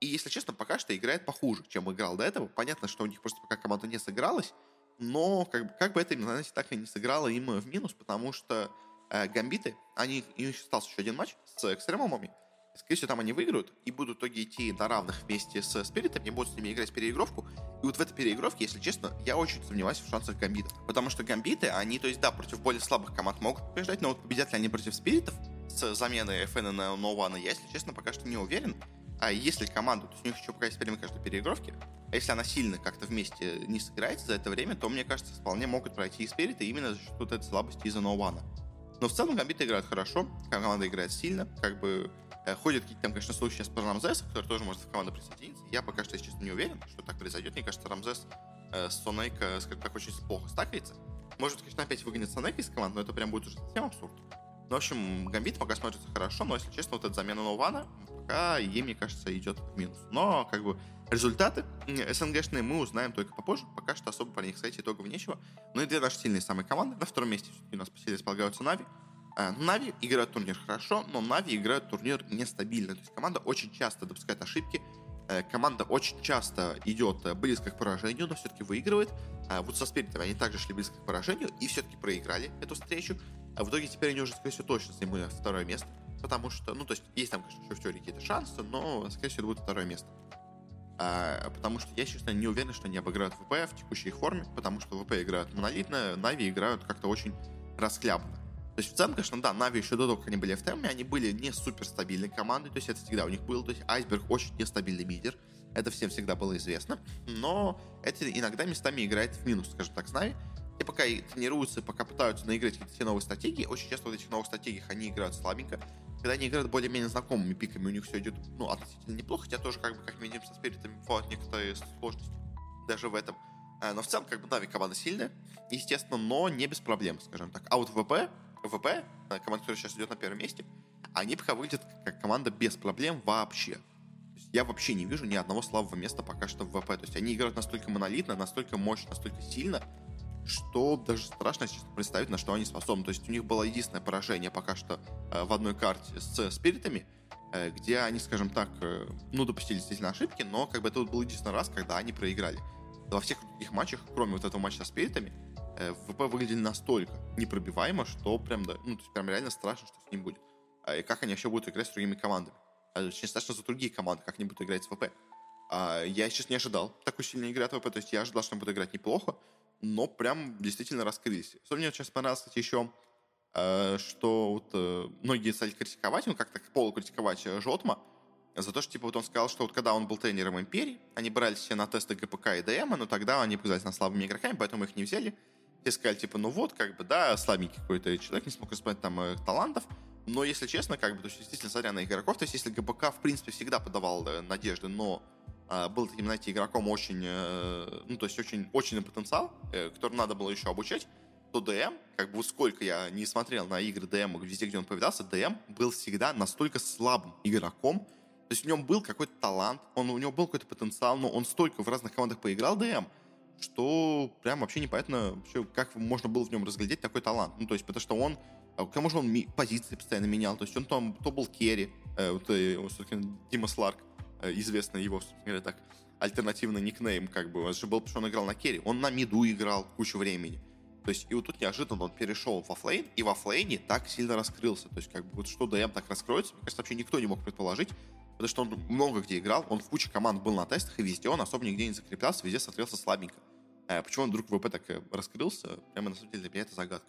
И, если честно, пока что играет похуже, чем играл до этого. Понятно, что у них просто пока команда не сыгралась, но как бы, как бы это, знаете, так и не сыграло им в минус, потому что э, гамбиты, они, у них остался еще один матч с экстремумами, скорее всего, там они выиграют и будут в итоге идти на равных вместе с спиритами, будут с ними играть переигровку. И вот в этой переигровке, если честно, я очень сомневаюсь в шансах гамбитов. Потому что гамбиты, они, то есть, да, против более слабых команд могут побеждать, но вот победят ли они против спиритов с заменой FN на No я, если честно, пока что не уверен. А если команду, то есть у них еще пока есть время каждой переигровки, а если она сильно как-то вместе не сыграется за это время, то, мне кажется, вполне могут пройти и Спирита именно за счет вот этой слабости из-за ноуана. Но в целом гамбиты играют хорошо, команда играет сильно, как бы э, ходят какие-то там, конечно, случаи сейчас про Рамзеса, который тоже может в команду присоединиться. Я пока что, если честно, не уверен, что так произойдет. Мне кажется, Рамзес э, с Сонейка, скажем так, очень плохо стакается. Может, конечно, опять выгонит Сонейка из команды, но это прям будет уже совсем абсурд. Ну, в общем, Гамбит пока смотрится хорошо, но, если честно, вот эта замена Нована пока ей, мне кажется, идет в минус. Но, как бы, результаты СНГшные мы узнаем только попозже. Пока что особо про них сказать итогов нечего. Ну и две наши сильные самые команды. На втором месте у нас по силе располагаются Нави. А, Нави играют турнир хорошо, но Нави играют турнир нестабильно. То есть команда очень часто допускает ошибки, э, команда очень часто идет э, близко к поражению, но все-таки выигрывает. А вот со Спиритами они также шли близко к поражению и все-таки проиграли эту встречу. А в итоге теперь они уже, скорее всего, точно займут второе место. Потому что, ну, то есть, есть там, конечно, еще в теории какие-то шансы, но, скорее всего, будет второе место. А, потому что я, честно, не уверен, что они обыграют ВП в текущей их форме, потому что ВП играют монолитно, Нави играют как-то очень расхлябанно. То есть в целом, конечно, да, Нави еще до того, как они были в теме, они были не супер стабильной командой, то есть это всегда у них было, то есть Айсберг очень нестабильный лидер, это всем всегда было известно, но это иногда местами играет в минус, скажем так, с Нави, и пока тренируются, пока пытаются наиграть какие-то новые стратегии, очень часто в этих новых стратегиях они играют слабенько. Когда они играют более-менее знакомыми пиками, у них все идет, ну, относительно неплохо, хотя тоже, как бы, как минимум, со спиритами бывают некоторые сложности даже в этом. А, но в целом, как бы, Нави команда сильная, естественно, но не без проблем, скажем так. А вот ВП, ВП, э, команда, которая сейчас идет на первом месте, они пока выглядят как команда без проблем вообще. я вообще не вижу ни одного слабого места пока что в ВП. То есть они играют настолько монолитно, настолько мощно, настолько сильно, что даже страшно сейчас представить, на что они способны. То есть у них было единственное поражение пока что э, в одной карте с спиритами, э, где они, скажем так, э, ну, допустили действительно ошибки, но как бы это был единственный раз, когда они проиграли. Во всех других матчах, кроме вот этого матча со спиритами, ВП выглядели настолько непробиваемо, что прям, да, ну, то есть прям реально страшно, что с ним будет. А, и как они вообще будут играть с другими командами. А, очень страшно за другие команды, как они будут играть с ВП. А, я сейчас не ожидал такой сильной игры от ВП, то есть я ожидал, что они будут играть неплохо, но прям действительно раскрылись. Что мне сейчас понравилось, кстати, еще, э, что вот э, многие стали критиковать, ну как-то полукритиковать э, Жотма, за то, что, типа, вот он сказал, что вот когда он был тренером Империи, они брали все на тесты ГПК и ДМ, но тогда они показались на слабыми игроками, поэтому их не взяли. Все сказали, типа, ну вот, как бы, да, слабенький какой-то человек, не смог исполнять там э, талантов, но, если честно, как бы, то есть, действительно, смотря на игроков, то есть, если ГПК, в принципе, всегда подавал надежды, но был таким, знаете, игроком очень, э, ну, то есть очень, очень потенциал, э, который надо было еще обучать, то ДМ, как бы сколько я не смотрел на игры ДМ, везде, где он появлялся, ДМ был всегда настолько слабым игроком, то есть в нем был какой-то талант, он, у него был какой-то потенциал, но он столько в разных командах поиграл ДМ, что прям вообще непонятно, вообще, как можно было в нем разглядеть такой талант. Ну, то есть, потому что он, к тому же он позиции постоянно менял, то есть он там то был керри, э, вот, э, ДМ, Сларк, известный его, говоря, так, альтернативный никнейм, как бы, он же был, потому что он играл на carry, он на миду играл кучу времени. То есть, и вот тут неожиданно он перешел в offlane, и в offlane е так сильно раскрылся. То есть, как бы, вот что ДМ так раскроется, мне кажется, вообще никто не мог предположить, потому что он много где играл, он в куче команд был на тестах, и везде он особо нигде не закреплялся, везде смотрелся слабенько. А почему он вдруг ВП так э, раскрылся, прямо на самом деле для меня это загадка.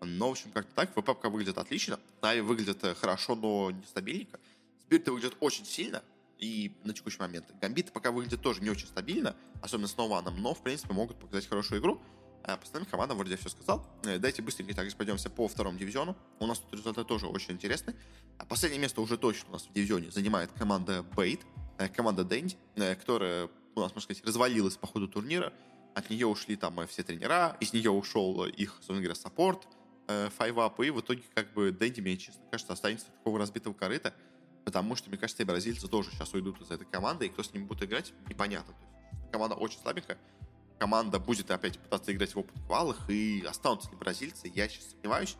Но, в общем, как-то так, ВП пока выглядит отлично, Нави выглядит э, хорошо, но нестабильненько. Спирит выглядит очень сильно, и на текущий момент. Гамбиты пока выглядят тоже не очень стабильно, особенно с Нованом, но, в принципе, могут показать хорошую игру. А по остальным командам вроде я все сказал. Э, давайте быстренько также пойдемся по второму дивизиону. У нас тут результаты тоже очень интересны. А последнее место уже точно у нас в дивизионе занимает команда Бейт, э, команда Дэнди, э, которая у нас, можно сказать, развалилась по ходу турнира. От нее ушли там все тренера, из нее ушел их, собственно говоря, support, файвап, и в итоге как бы Дэнди, мне честно кажется, останется у такого разбитого корыта, потому что, мне кажется, и бразильцы тоже сейчас уйдут из этой команды, и кто с ними будет играть, непонятно. Есть, команда очень слабенькая, команда будет опять пытаться играть в open квалах, и останутся ли бразильцы, я сейчас сомневаюсь.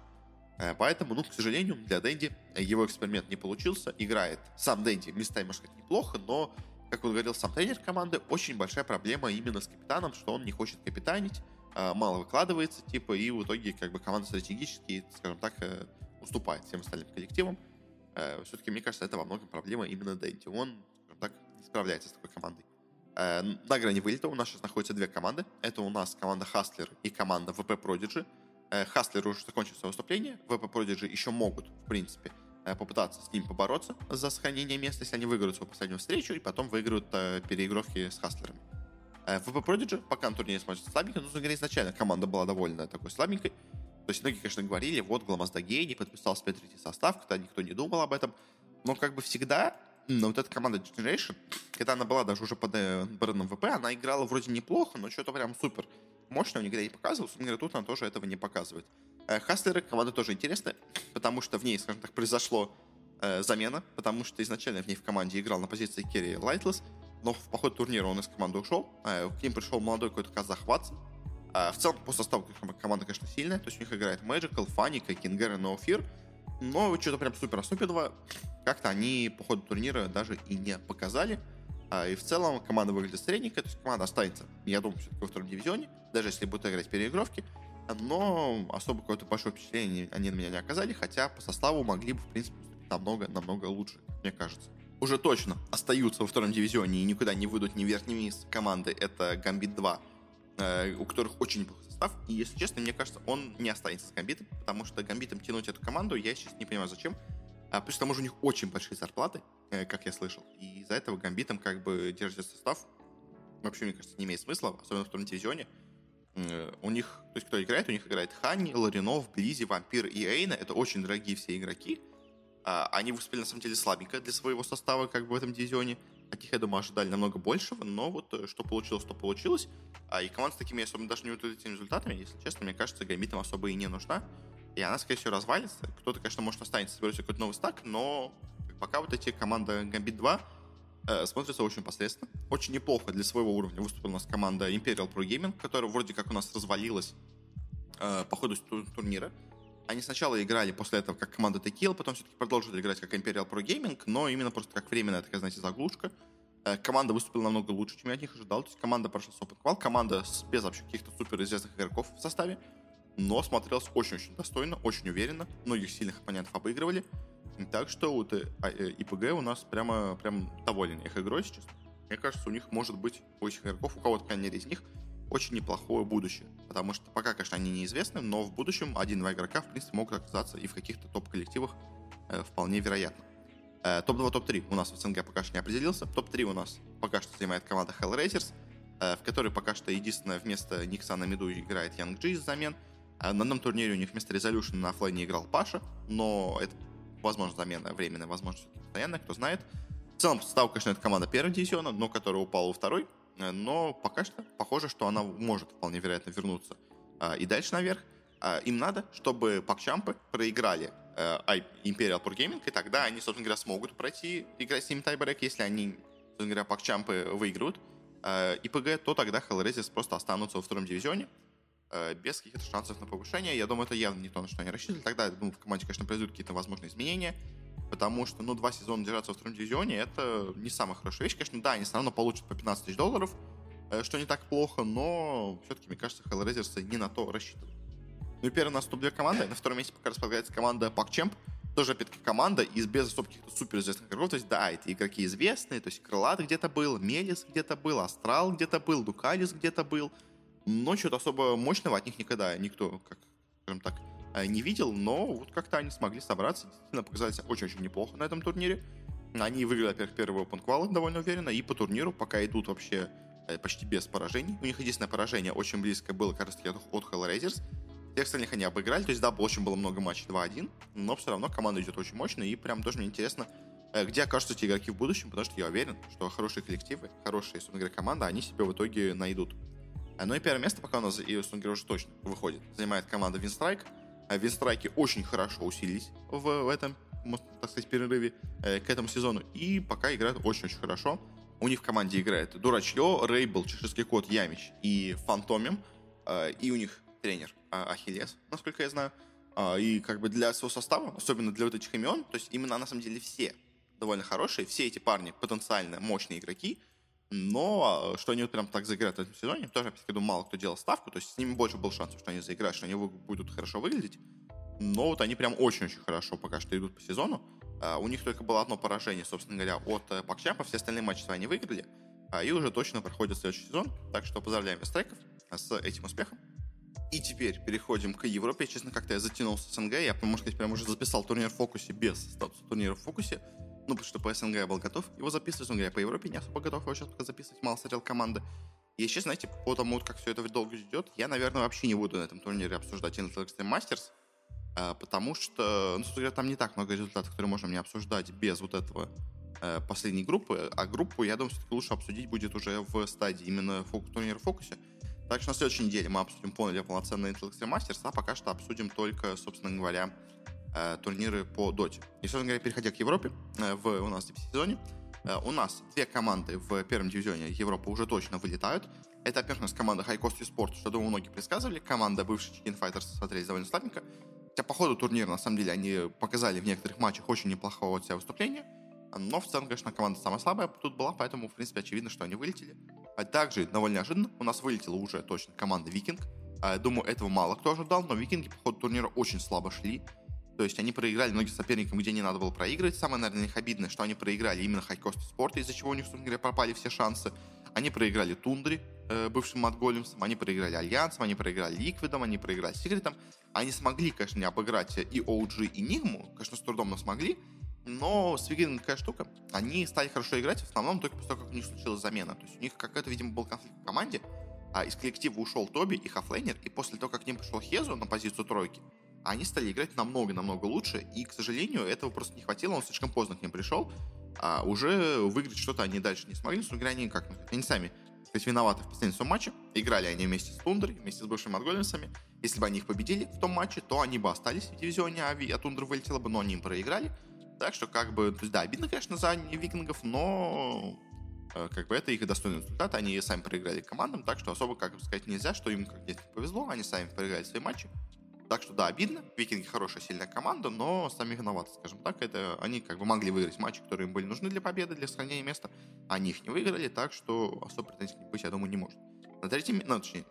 Э, поэтому, ну, к сожалению, для Дэнди его эксперимент не получился. Играет сам Дэнди местами, можно сказать, неплохо, но, как он говорил сам тренер команды, очень большая проблема именно с капитаном, что он не хочет капитанить, э, мало выкладывается, типа, и в итоге, как бы, команда стратегически, скажем так, э, уступает всем остальным коллективам. Все-таки, мне кажется, это во многом проблема именно Дэнди. Он, так, не справляется с такой командой. Э, на грани вылета у нас сейчас находятся две команды. Это у нас команда Hustler и команда VP Prodigy. Hustler уже закончил свое выступление. VP Prodigy еще могут, в принципе, э, попытаться с ним побороться за сохранение места, если они выиграют свою последнюю встречу и потом выиграют э, переигровки с Хастлерами. VP Prodigy пока на турнире смотрится слабенько, но, говоря, изначально команда была довольно такой слабенькой. То есть многие, конечно, говорили, вот Гламаздагей не подписал себе третий состав, когда никто не думал об этом. Но как бы всегда но вот эта команда Generation, когда она была даже уже под э, брендом ВП, она играла вроде неплохо, но что-то прям супер мощно никогда не показывала. Собственно тут она тоже этого не показывает. Э, Хаслеры команда тоже интересная, потому что в ней, скажем так, произошло э, замена, потому что изначально в ней в команде играл на позиции carry Лайтлес, но по ходу турнира он из команды ушел. Э, к ним пришел молодой какой-то казах Ватсон. Э, в целом, по составу команда, конечно, сильная. То есть у них играет Magical, Фаник, Кингер и No. Но что-то прям супер особенного как-то они по ходу турнира даже и не показали. А, и в целом команда выглядит средненькая, то есть команда останется, я думаю, все-таки во втором дивизионе, даже если будут играть переигровки. Но особо какое-то большое впечатление они на меня не оказали, хотя по составу могли бы, в принципе, намного-намного лучше, мне кажется. Уже точно остаются во втором дивизионе и никуда не выйдут ни вверх, ни вниз команды. Это Гамбит 2, э, у которых очень неплохой состав. И, если честно, мне кажется, он не останется с Гамбитом, потому что Гамбитом тянуть эту команду я сейчас не понимаю, зачем. А, плюс к тому же у них очень большие зарплаты, э, как я слышал. И из-за этого Гамбитом как бы держит состав. Вообще, мне кажется, не имеет смысла, особенно в втором дивизионе. Э, у них, то есть кто играет, у них играет Хани, Ларинов, Близи, Вампир и Эйна. Это очень дорогие все игроки. А, они выступили, на самом деле, слабенько для своего состава, как бы в этом дивизионе. Таких, я думаю, ожидали намного большего, но вот э, что получилось, то получилось. А, и команда с такими особо даже не вот этими результатами, если честно, мне кажется, Гамбитам особо и не нужна и она, скорее всего, развалится. Кто-то, конечно, может останется, соберет какой-то новый стак, но пока вот эти команда Gambit 2 э, смотрятся очень посредственно. Очень неплохо для своего уровня выступила у нас команда Imperial Pro Gaming, которая вроде как у нас развалилась э, по ходу турнира. Они сначала играли после этого как команда Tequila, потом все-таки продолжили играть как Imperial Pro Gaming, но именно просто как временная такая, знаете, заглушка. Э, команда выступила намного лучше, чем я от них ожидал. То есть команда прошла с опыт команда с, без вообще каких-то супер известных игроков в составе но смотрелся очень-очень достойно, очень уверенно. Многих сильных оппонентов обыгрывали. Так что вот э, а, э, ИПГ у нас прямо прям доволен их игрой сейчас. Мне кажется, у них может быть, у этих игроков, у кого-то, по из них, очень неплохое будущее. Потому что пока, конечно, они неизвестны, но в будущем один-два игрока, в принципе, могут оказаться и в каких-то топ-коллективах э, вполне вероятно. Э, топ-2, топ-3 у нас в СНГ пока что не определился. Топ-3 у нас пока что занимает команда Hellraisers, э, в которой пока что единственное вместо Никса на миду играет Young G замен. А на одном турнире у них вместо Resolution на оффлайне играл Паша, но это, возможно, замена временная, возможно, постоянная, кто знает. В целом, состав, конечно, это команда первого дивизиона, но которая упала во второй. Э, но пока что похоже, что она может вполне вероятно вернуться а, и дальше наверх. А, им надо, чтобы пакчампы проиграли а, Imperial Pro Gaming, и тогда они, собственно говоря, смогут пройти играть с ними тайбрек, если они, собственно говоря, пакчампы выиграют. э, ИПГ, то тогда Hellraisers просто останутся во втором дивизионе э, без каких-то шансов на повышение. Я думаю, это явно не то, на что они рассчитывали. Тогда, думаю, в команде, конечно, произойдут какие-то возможные изменения, потому что, ну, два сезона держаться во втором дивизионе — это не самая хорошая вещь. Конечно, да, они все равно получат по 15 тысяч долларов, э, что не так плохо, но все-таки, мне кажется, Hellraisers не на то рассчитывают. Ну и первый наступ для команды. На втором месте пока располагается команда PacChamp. Тоже, опять-таки, команда из без особо каких-то суперизвестных игроков. То есть, да, эти игроки известные. То есть, Крылат где-то был, Мелис где-то был, Астрал где-то был, Дукалис где-то был. Но что-то особо мощного от них никогда никто, как, скажем так, э, не видел. Но вот как-то они смогли собраться. Действительно показали себя очень-очень неплохо на этом турнире. Они выиграли, во-первых, первый Open Qual довольно уверенно. И по турниру пока идут вообще э, почти без поражений. У них единственное поражение очень близкое было, кажется, от Hellraisers. Всех остальных они обыграли, то есть, да, очень было много матчей 2-1, но все равно команда идет очень мощно, и прям тоже мне интересно, э, где окажутся эти игроки в будущем, потому что я уверен, что хорошие коллективы, хорошие, собственно говоря, команды, они себе в итоге найдут. Э, ну и первое место пока у нас, и, собственно говоря, уже точно выходит, занимает команда Винстрайк. Винстрайки очень хорошо усилились в, в этом, так сказать, перерыве э, к этому сезону, и пока играют очень-очень хорошо. У них в команде играет Дурачье, Рейбл, Чеширский кот, Ямич и Фантомим, и у них тренер а, Ахиллес, насколько я знаю. А, и как бы для своего состава, особенно для вот этих имен, то есть именно на самом деле все довольно хорошие, все эти парни потенциально мощные игроки, но а, что они вот прям так заиграют в этом сезоне, тоже, опять-таки, думаю, мало кто делал ставку, то есть с ними больше был шанс, что они заиграют, что они будут хорошо выглядеть, но вот они прям очень-очень хорошо пока что идут по сезону. У них только было одно поражение, собственно говоря, от э, Пакчампа, все остальные матчи свои они выиграли, и уже точно проходит следующий сезон, так что поздравляем Вестрейков с этим успехом. И теперь переходим к Европе. Честно, как-то я затянулся с СНГ. Я, можно сказать, прям уже записал турнир в фокусе без статуса турнира в фокусе. Ну, потому что по СНГ я был готов его записывать, но я по Европе не особо готов его сейчас только записывать, мало смотрел команды. И сейчас, знаете, по тому, как все это долго идет, я, наверное, вообще не буду на этом турнире обсуждать Intel Extreme Masters, а, потому что, ну, говоря, там не так много результатов, которые можно мне обсуждать без вот этого э, последней группы, а группу, я думаю, все-таки лучше обсудить будет уже в стадии именно фокус, турнира в фокусе. Так что на следующей неделе мы обсудим полный полноценный Intel Extreme Masters, а пока что обсудим только, собственно говоря, турниры по доте. И, собственно говоря, переходя к Европе, э, в у нас сезоне, э, у нас две команды в первом дивизионе Европы уже точно вылетают. Это, во-первых, команда High Cost Sport, что, думаю, многие предсказывали. Команда бывшей Chicken Fighters смотрелись довольно слабенько. Хотя по ходу турнира, на самом деле, они показали в некоторых матчах очень неплохого себя выступления. Но в целом, конечно, команда самая слабая тут была, поэтому, в принципе, очевидно, что они вылетели. А также, довольно неожиданно, у нас вылетела уже точно команда Викинг. Думаю, этого мало кто ожидал, но Викинги по ходу турнира очень слабо шли. То есть они проиграли многим соперникам, где не надо было проигрывать. Самое, наверное, их обидное, что они проиграли именно Хайкост спорта, из-за чего у них, собственно говоря, пропали все шансы. Они проиграли Тундре, э, бывшим Матголемсом, они проиграли Альянсом, они проиграли Ликвидом, они проиграли Секретом. Они смогли, конечно, не обыграть и OG, и Нигму, конечно, с трудом, но смогли. Но с Вигином какая штука, они стали хорошо играть в основном только после того, как у них случилась замена. То есть у них какой-то, видимо, был конфликт в команде, а из коллектива ушел Тоби и Хафлейнер, и после того, как к ним пришел Хезу на позицию тройки, они стали играть намного-намного лучше, и, к сожалению, этого просто не хватило, он слишком поздно к ним пришел, а уже выиграть что-то они дальше не смогли, собственно говоря, они как, они сами то есть виноваты в последнем матче. Играли они вместе с Тундрой, вместе с бывшими Отголинсами. Если бы они их победили в том матче, то они бы остались в дивизионе, а, а Тундра вылетела бы, но они им проиграли. Так что, как бы, то есть, да, обидно, конечно, за викингов, но э, как бы это их достойный результат. Они сами проиграли командам, так что особо, как бы сказать, нельзя, что им как здесь повезло, они сами проиграли свои матчи. Так что, да, обидно. Викинги хорошая, сильная команда, но сами виноваты, скажем так. Это они как бы могли выиграть матчи, которые им были нужны для победы, для сохранения места. Они их не выиграли, так что особо претензий быть, я думаю, не может. На третьем, ну, точнее,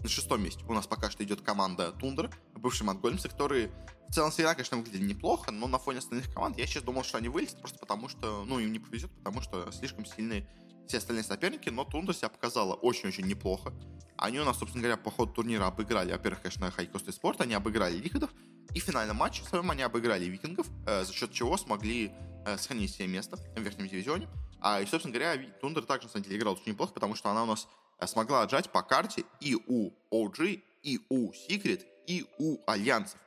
на шестом месте у нас пока что идет команда Тундра, бывшие монголемцы, которые в целом всегда, конечно, выглядели неплохо, но на фоне остальных команд я сейчас думал, что они вылезут просто потому, что, ну, им не повезет, потому что слишком сильные все остальные соперники, но Тундра себя показала очень-очень неплохо. Они у нас, собственно говоря, по ходу турнира обыграли, во-первых, конечно, High Coast Esports, они обыграли Ликвидов, и в финальном матче в своем они обыграли Викингов, э, за счет чего смогли э, сохранить себе место в верхнем дивизионе. А, и, собственно говоря, Тундра также, на самом деле, играл очень неплохо, потому что она у нас Э, смогла отжать по карте и у OG, и у Secret, и у Альянсов.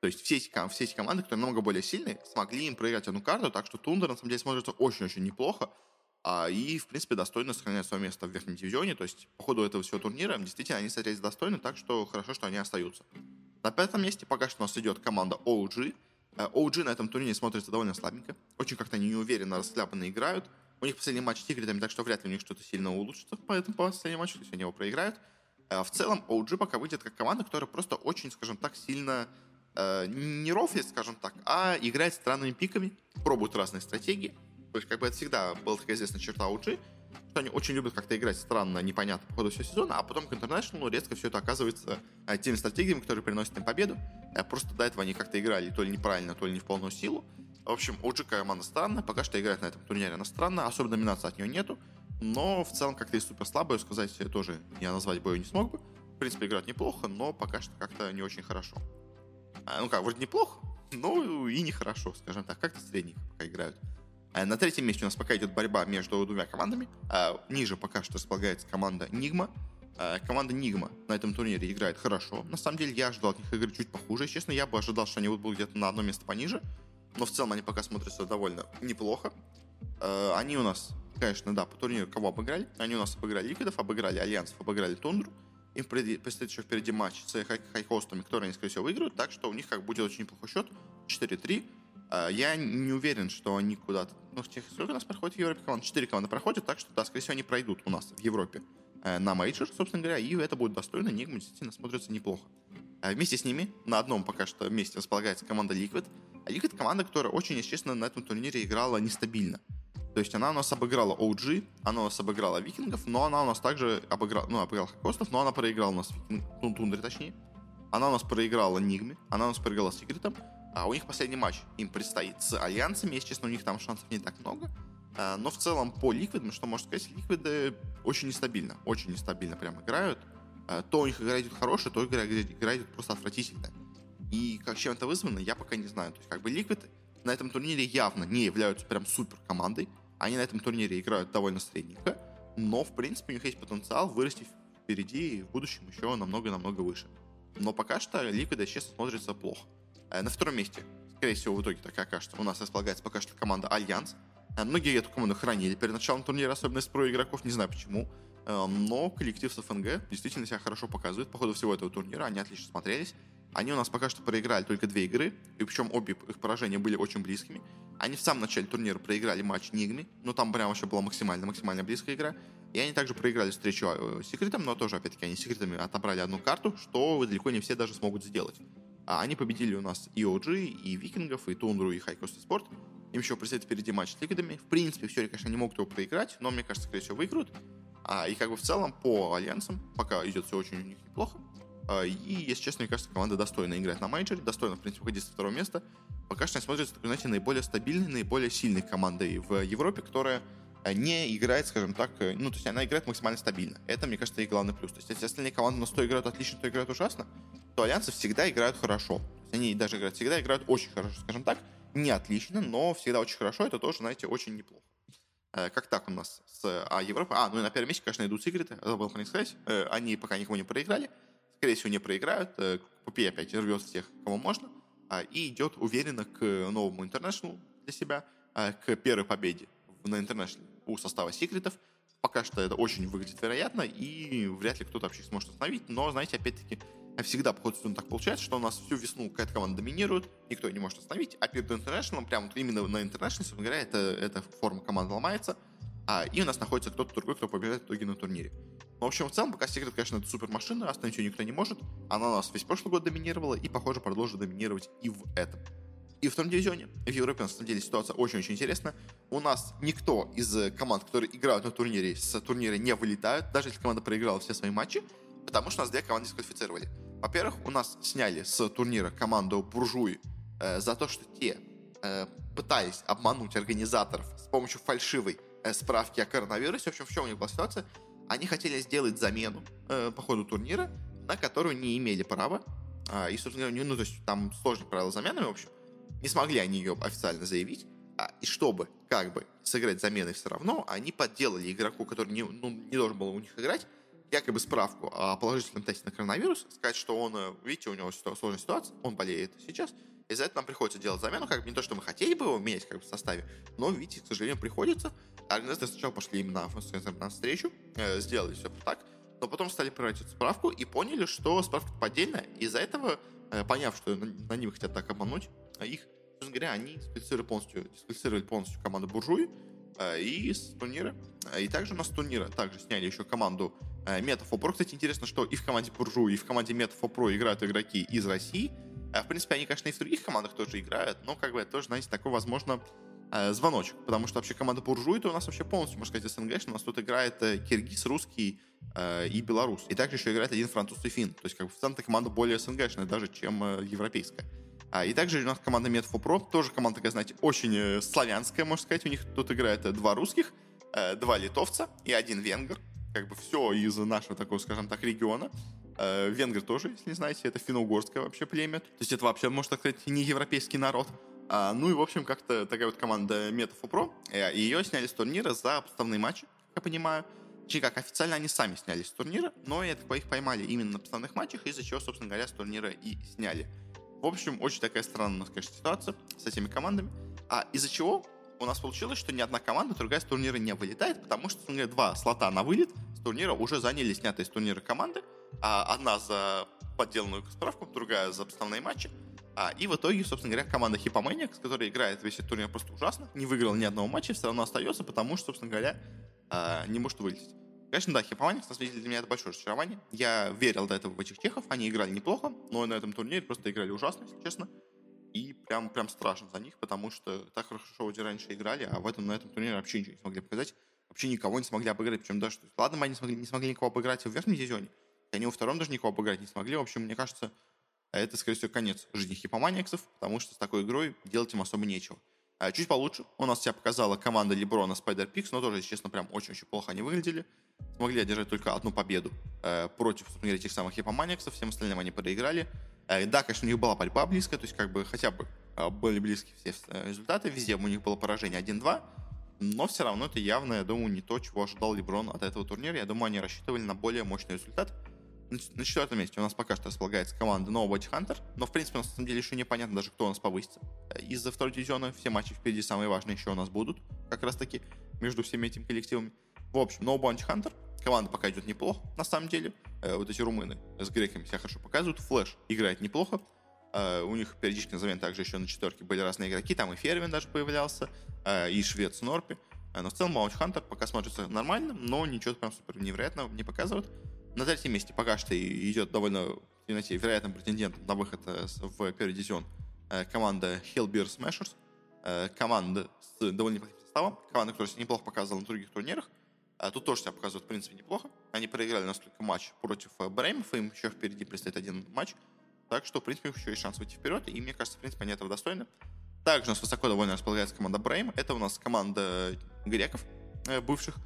То есть все эти, все эти команды, которые намного более сильные, смогли им проиграть одну карту, так что Тундра на самом деле смотрится очень-очень неплохо. А, и, в принципе, достойно сохраняют свое место в верхнем дивизионе. То есть, по ходу этого всего турнира, действительно, они смотрелись достойны, так что хорошо, что они остаются. На пятом месте пока что у нас идет команда OG. OG э, на этом турнире смотрится довольно слабенько. Очень как-то неуверенно, расхлябанно играют У них последний матч с Тигритами, так что вряд ли у них что-то сильно улучшится по этому последнему матчу, если они его проиграют. Э, в целом, OG пока выйдет как команда, которая просто очень, скажем так, сильно э, не рофлит, скажем так, а играет странными пиками, пробует разные стратегии. То есть, как бы это всегда была такая известная черта OG, что они очень любят как-то играть странно, непонятно по ходу всего сезона, а потом к International резко все это оказывается э, теми стратегиями, которые приносят им победу. Э, просто до этого они как-то играли то ли неправильно, то ли не в полную силу. В общем, OG команда странная, пока что играет на этом турнире она странная, особо доминации от нее нету, но в целом как-то и супер слабая, сказать тоже я назвать бою не смог бы. В принципе, играют неплохо, но пока что как-то не очень хорошо. А, ну как, вроде неплохо, но и нехорошо, скажем так, как-то средненько пока играют. А на третьем месте у нас пока идет борьба между двумя командами. А ниже пока что располагается команда Нигма. А команда Нигма на этом турнире играет хорошо. На самом деле я ожидал от них игры чуть похуже. Честно, я бы ожидал, что они будут где-то на одно место пониже. Но в целом они пока смотрятся довольно неплохо. Они у нас, конечно, да, по турниру кого обыграли? Они у нас обыграли Ликвидов, обыграли Альянсов, обыграли Тундру. Им предстоит еще впереди матч с хайхостами, которые они, скорее всего, выиграют. Так что у них как будет очень неплохой счет. 4-3. А, я не уверен, что они куда-то... Ну, сколько у нас проходит в Европе команд? Четыре команды проходят, так что, да, скорее всего, они пройдут у нас в Европе э, на major, собственно говоря, и это будет достойно. Нигма действительно смотрится неплохо. А вместе с ними на одном пока что месте располагается команда Liquid. А Liquid команда, которая очень, честно, на этом турнире играла нестабильно. То есть она у нас обыграла OG, она у нас обыграла Викингов, но она у нас также обыграла, ну, обыграла Хайкостов, но она проиграла у нас Викинг, Тундре точнее. Она у нас проиграла Нигме, она у нас проиграла Секретом, а у них последний матч им предстоит с Альянсами. Если честно, у них там шансов не так много. А, но в целом по Ликвидам, что можно сказать, Ликвиды очень нестабильно. Очень нестабильно прям играют. А, то у них игра идет хорошая, то игра, игра идет просто отвратительная. И как чем это вызвано, я пока не знаю. То есть как бы Ликвид на этом турнире явно не являются прям супер командой. Они на этом турнире играют довольно средненько. Но, в принципе, у них есть потенциал вырасти впереди и в будущем еще намного-намного выше. Но пока что Ликвиды, честно, смотрится плохо. Э, на втором месте, скорее всего, в итоге так окажется, у нас располагается пока что команда Альянс. Э, многие эту команду хоронили перед началом турнира, особенно из pro игроков, не знаю почему. Э, но коллектив с fng действительно себя хорошо показывает. По ходу всего этого турнира они отлично смотрелись. Они у нас пока что проиграли только две игры, и причем обе их поражения были очень близкими. Они в самом начале турнира проиграли матч Нигми, но там прям вообще была максимально, максимально близкая игра. И они также проиграли встречу Секретом, но тоже, опять-таки, они Секретами отобрали одну карту, что далеко не все даже смогут сделать. А они победили у нас и OG, и Викингов, и Тундру, и Хайкост Спорт. Им еще предстоит впереди матч с Ликвидами. В принципе, все, конечно, они могут его проиграть, но, мне кажется, скорее всего, выиграют. А, и как бы в целом по альянсам пока идет все очень у них неплохо. А, и, если честно, мне кажется, команда достойна играть на мейджоре, достойна, в принципе, выходить со второго места. Пока что они смотрятся, такой, знаете, наиболее стабильной, наиболее сильной командой в Европе, которая не играет, скажем так, э, ну, то есть она играет максимально стабильно. Это, мне кажется, и главный плюс. То есть, если остальные команды на 100 играют отлично, то играют ужасно, то альянсы всегда играют хорошо. Они даже играют, всегда играют очень хорошо, скажем так. Не отлично, но всегда очень хорошо. Это тоже, знаете, очень неплохо. Э, как так у нас с а, Европой? А, ну и на первом месте, конечно, идут секреты. Забыл про них сказать. Э, они пока никого не проиграли. Скорее всего, не проиграют. Э, Купи опять рвет всех, кого можно. А, и идет уверенно к новому интернешнлу для себя, а, к первой победе на интернешнле у состава секретов. Пока что это очень выглядит вероятно, и вряд ли кто-то вообще сможет остановить. Но, знаете, опять-таки, всегда по ходу так получается, что у нас всю весну какая-то команда доминирует, никто не может остановить, а перед International, прям вот именно на International, собственно говоря, это, эта форма команды ломается, а, и у нас находится кто-то другой, кто побеждает в итоге на турнире. Но, в общем, в целом, пока Секрет, конечно, это супер машина, остановить ее никто не может. Она у нас весь прошлый год доминировала и, похоже, продолжит доминировать и в этом. И в втором дивизионе в Европе, на самом деле, ситуация очень-очень интересная. У нас никто из команд, которые играют на турнире, с турнира не вылетают, даже если команда проиграла все свои матчи, потому что нас две команды дисквалифицировали. Во-первых, у нас сняли с турнира команду Буржуи э, за то, что те э, пытались обмануть организаторов с помощью фальшивой э, справки о коронавирусе. В общем, в чем у них была ситуация? Они хотели сделать замену э, по ходу турнира, на которую не имели права. Э, и, собственно ну, то есть там сложные правила замены, в общем. Не смогли они ее официально заявить. А, и чтобы как бы сыграть заменой все равно, они подделали игроку, который не, ну, не должен был у них играть, якобы справку о положительном тесте на коронавирус, сказать, что он, э, видите, у него сложная ситуация, он болеет сейчас, и за это нам приходится делать замену, как бы не то, что мы хотели бы его менять как бы в составе, но, видите, к сожалению, приходится. Организаторы сначала пошли именно на встречу, э, сделали все так, но потом стали проверять эту справку и поняли, что справка поддельная. Из-за этого, э, поняв, что на, на них хотят так обмануть, их, собственно говоря, они дисквалифицировали полностью, дисквалифицировали полностью команду буржуи, э, и с турнира. Э, и также у нас с турнира также сняли еще команду Meta Pro. Кстати, интересно, что и в команде Буржу, и в команде Pro играют игроки из России. В принципе, они, конечно, и в других командах тоже играют, но как бы это тоже, знаете, такой, возможно, звоночек, потому что вообще команда Буржуй это у нас вообще полностью, можно сказать, СНГ, у нас тут играет киргиз, русский и белорус. И также еще играет один француз и фин. То есть, как бы в целом команда более СНГшная даже, чем европейская. А, и также у нас команда Medfo Pro, тоже команда такая, знаете, очень э, славянская, можно сказать. У них тут играет э, два русских, э, два литовца и один венгер. Как бы все из нашего такого, скажем так, региона. Венгр тоже, если не знаете, это финно-угорское вообще племя. То есть это вообще, можно так сказать, не европейский народ. А, ну и, в общем, как-то такая вот команда Metafo Pro. И ее сняли с турнира за подставные матчи, как я понимаю. Точнее как, официально они сами снялись с турнира, но так их поймали именно на подставных матчах, из-за чего, собственно говоря, с турнира и сняли. В общем, очень такая странная у нас, конечно, ситуация с этими командами. А из-за чего у нас получилось, что ни одна команда, другая с турнира не вылетает, потому что, говоря, два слота на вылет с турнира уже заняли снятые с турнира команды. А одна за подделанную справку, другая за основные матчи. А, и в итоге, собственно говоря, команда Hipomaniacs, которая играет весь этот турнир просто ужасно, не выиграла ни одного матча, все равно остается, потому что, собственно говоря, а, не может вылететь. Конечно, да, самом деле, для меня это большое разочарование. Я верил до этого в этих техов, они играли неплохо, но на этом турнире просто играли ужасно, если честно. И прям, прям страшно за них, потому что так хорошо вроде раньше играли, а в этом, на этом турнире вообще ничего не смогли показать. Вообще никого не смогли обыграть, причем даже, ладно, не смогли, не смогли никого обыграть в верхнем дивизионе, они во втором даже никого обыграть не смогли. В общем, мне кажется, это, скорее всего, конец жизни хипоманиксов, потому что с такой игрой делать им особо нечего. А чуть получше у нас себя показала команда Леброна Pix, но тоже, если честно, прям очень-очень плохо они выглядели смогли одержать только одну победу э, против, собственно говоря, этих самых Япоманиксов, всем остальным они проиграли. Э, да, конечно, у них была борьба близкая, то есть как бы хотя бы э, были близки все э, результаты, везде у них было поражение 1-2, но все равно это явно, я думаю, не то, чего ожидал Леброн от этого турнира. Я думаю, они рассчитывали на более мощный результат. На четвертом месте у нас пока что располагается команда Nobody Hunter, но в принципе на самом деле еще непонятно даже, кто у нас повысится. Э, из-за второй дивизиона все матчи впереди самые важные еще у нас будут, как раз таки между всеми этими коллективами. В общем, No Bounty Hunter. Команда пока идет неплохо, на самом деле. Э, вот эти румыны с греками себя хорошо показывают. Флэш играет неплохо. Э, у них периодически на замене также еще на четверке были разные игроки. Там и Фервин даже появлялся, и швед Снорпи. Э, но в целом Bounty Hunter пока смотрится нормально, но ничего прям супер невероятного не показывают. На третьем месте пока что идет довольно вероятным претендентом на выход э, в первый дивизион э, команда Hellbeer Smashers. Э, команда с довольно неплохим составом. Команда, которая себя неплохо показывала на других турнирах. А тут тоже себя показывают, в принципе, неплохо. Они проиграли несколько матч против Бреймов, им еще впереди предстоит один матч. Так что, в принципе, еще есть шанс выйти вперед, и мне кажется, в принципе, они этого достойны. Также у нас высоко довольно располагается команда Брейм. Это у нас команда греков бывших,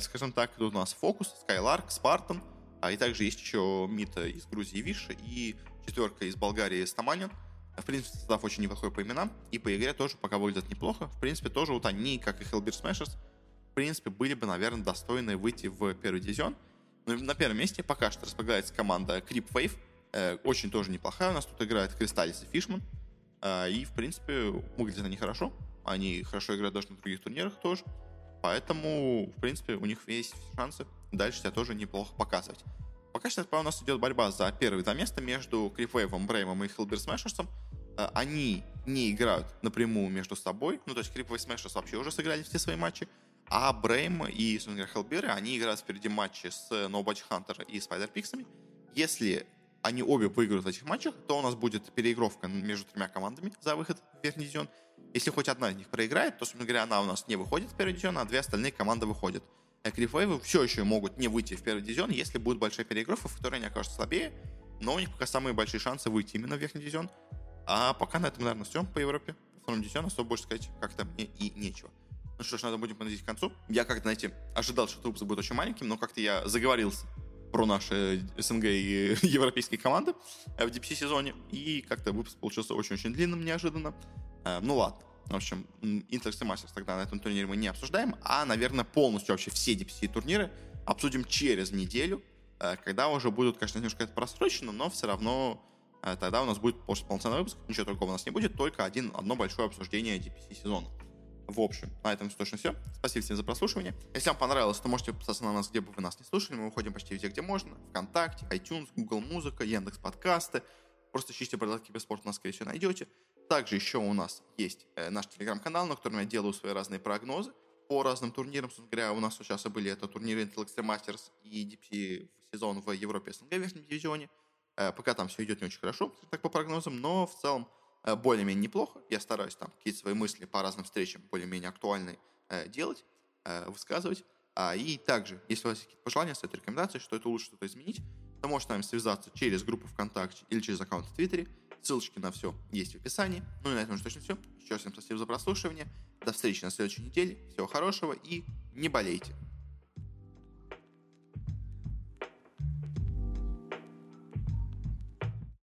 скажем так. Тут у нас Фокус, Скайларк, Спартан. А и также есть еще Мита из Грузии Виша и четверка из Болгарии Стаманин. В принципе, состав очень неплохой по именам. И по игре тоже пока выглядят неплохо. В принципе, тоже вот они, как и Hellbeer Smashers, принципе, были бы, наверное, достойны выйти в первый дивизион. Но на первом месте пока что располагается команда Creep Wave. Э, очень тоже неплохая. У нас тут играет Кристаллис и Фишман. Э, и, в принципе, выглядят они хорошо. Они хорошо играют даже на других турнирах тоже. Поэтому, в принципе, у них есть шансы дальше себя тоже неплохо показывать. Пока что у нас идет борьба за первое за место между Крипвейвом, Бреймом и Хилбер Смешерсом. Э, они не играют напрямую между собой. Ну, то есть Крипвей Смешерс вообще уже сыграли все свои матчи. А Брейм и, Хелберы, они играют впереди матчи с Nobody Hunter и Spider Pixами. Если они обе выиграют в этих матчах, то у нас будет переигровка между тремя командами за выход в верхний дивизион. Если хоть одна из них проиграет, то, собственно говоря, она у нас не выходит в первый дивизион, а две остальные команды выходят. Крифейвы все еще могут не выйти в первый дивизион, если будет большая переигровка, в которой они окажутся слабее, но у них пока самые большие шансы выйти именно в верхний дивизион. А пока на этом, наверное, все по Европе. В втором дивизионе особо больше сказать как-то мне и нечего. Ну что ж, надо будем подойти к концу. Я как-то, знаете, ожидал, что выпуск будет очень маленьким, но как-то я заговорился про наши СНГ и европейские команды в DPC сезоне, и как-то выпуск получился очень-очень длинным неожиданно. Э, ну ладно. В общем, Intel Masters тогда на этом турнире мы не обсуждаем, а, наверное, полностью вообще все DPC турниры обсудим через неделю, э, когда уже будут, конечно, немножко это просрочено, но все равно э, тогда у нас будет полноценный выпуск, ничего другого у нас не будет, только один, одно большое обсуждение DPC сезона. В общем, на этом точно все. Спасибо всем за прослушивание. Если вам понравилось, то можете подписаться на нас, где бы вы нас не слушали. Мы выходим почти везде, где можно. Вконтакте, iTunes, Google Музыка, Яндекс Подкасты. Просто ищите «Бородатки Киберспорт», нас, скорее всего, найдете. Также еще у нас есть э, наш телеграм-канал, на котором я делаю свои разные прогнозы. по разным турнирам. Собственно говоря, у нас сейчас были это турниры Intel Extreme Masters и DPC сезон в Европе СНГ в верхнем дивизионе. Э, пока там все идет не очень хорошо, так по прогнозам, но в целом э, более-менее неплохо. Я стараюсь там какие-то свои мысли по разным встречам более-менее актуальные э, делать, высказывать. А, и также, если у вас есть какие-то пожелания, стоит рекомендации, что это лучше что-то изменить, то можете с нами связаться через группу ВКонтакте или через аккаунт в Твиттере. Ссылочки на все есть в описании. Ну и на этом уже точно все. Еще раз всем спасибо за прослушивание. До встречи на следующей неделе. Всего хорошего и не болейте.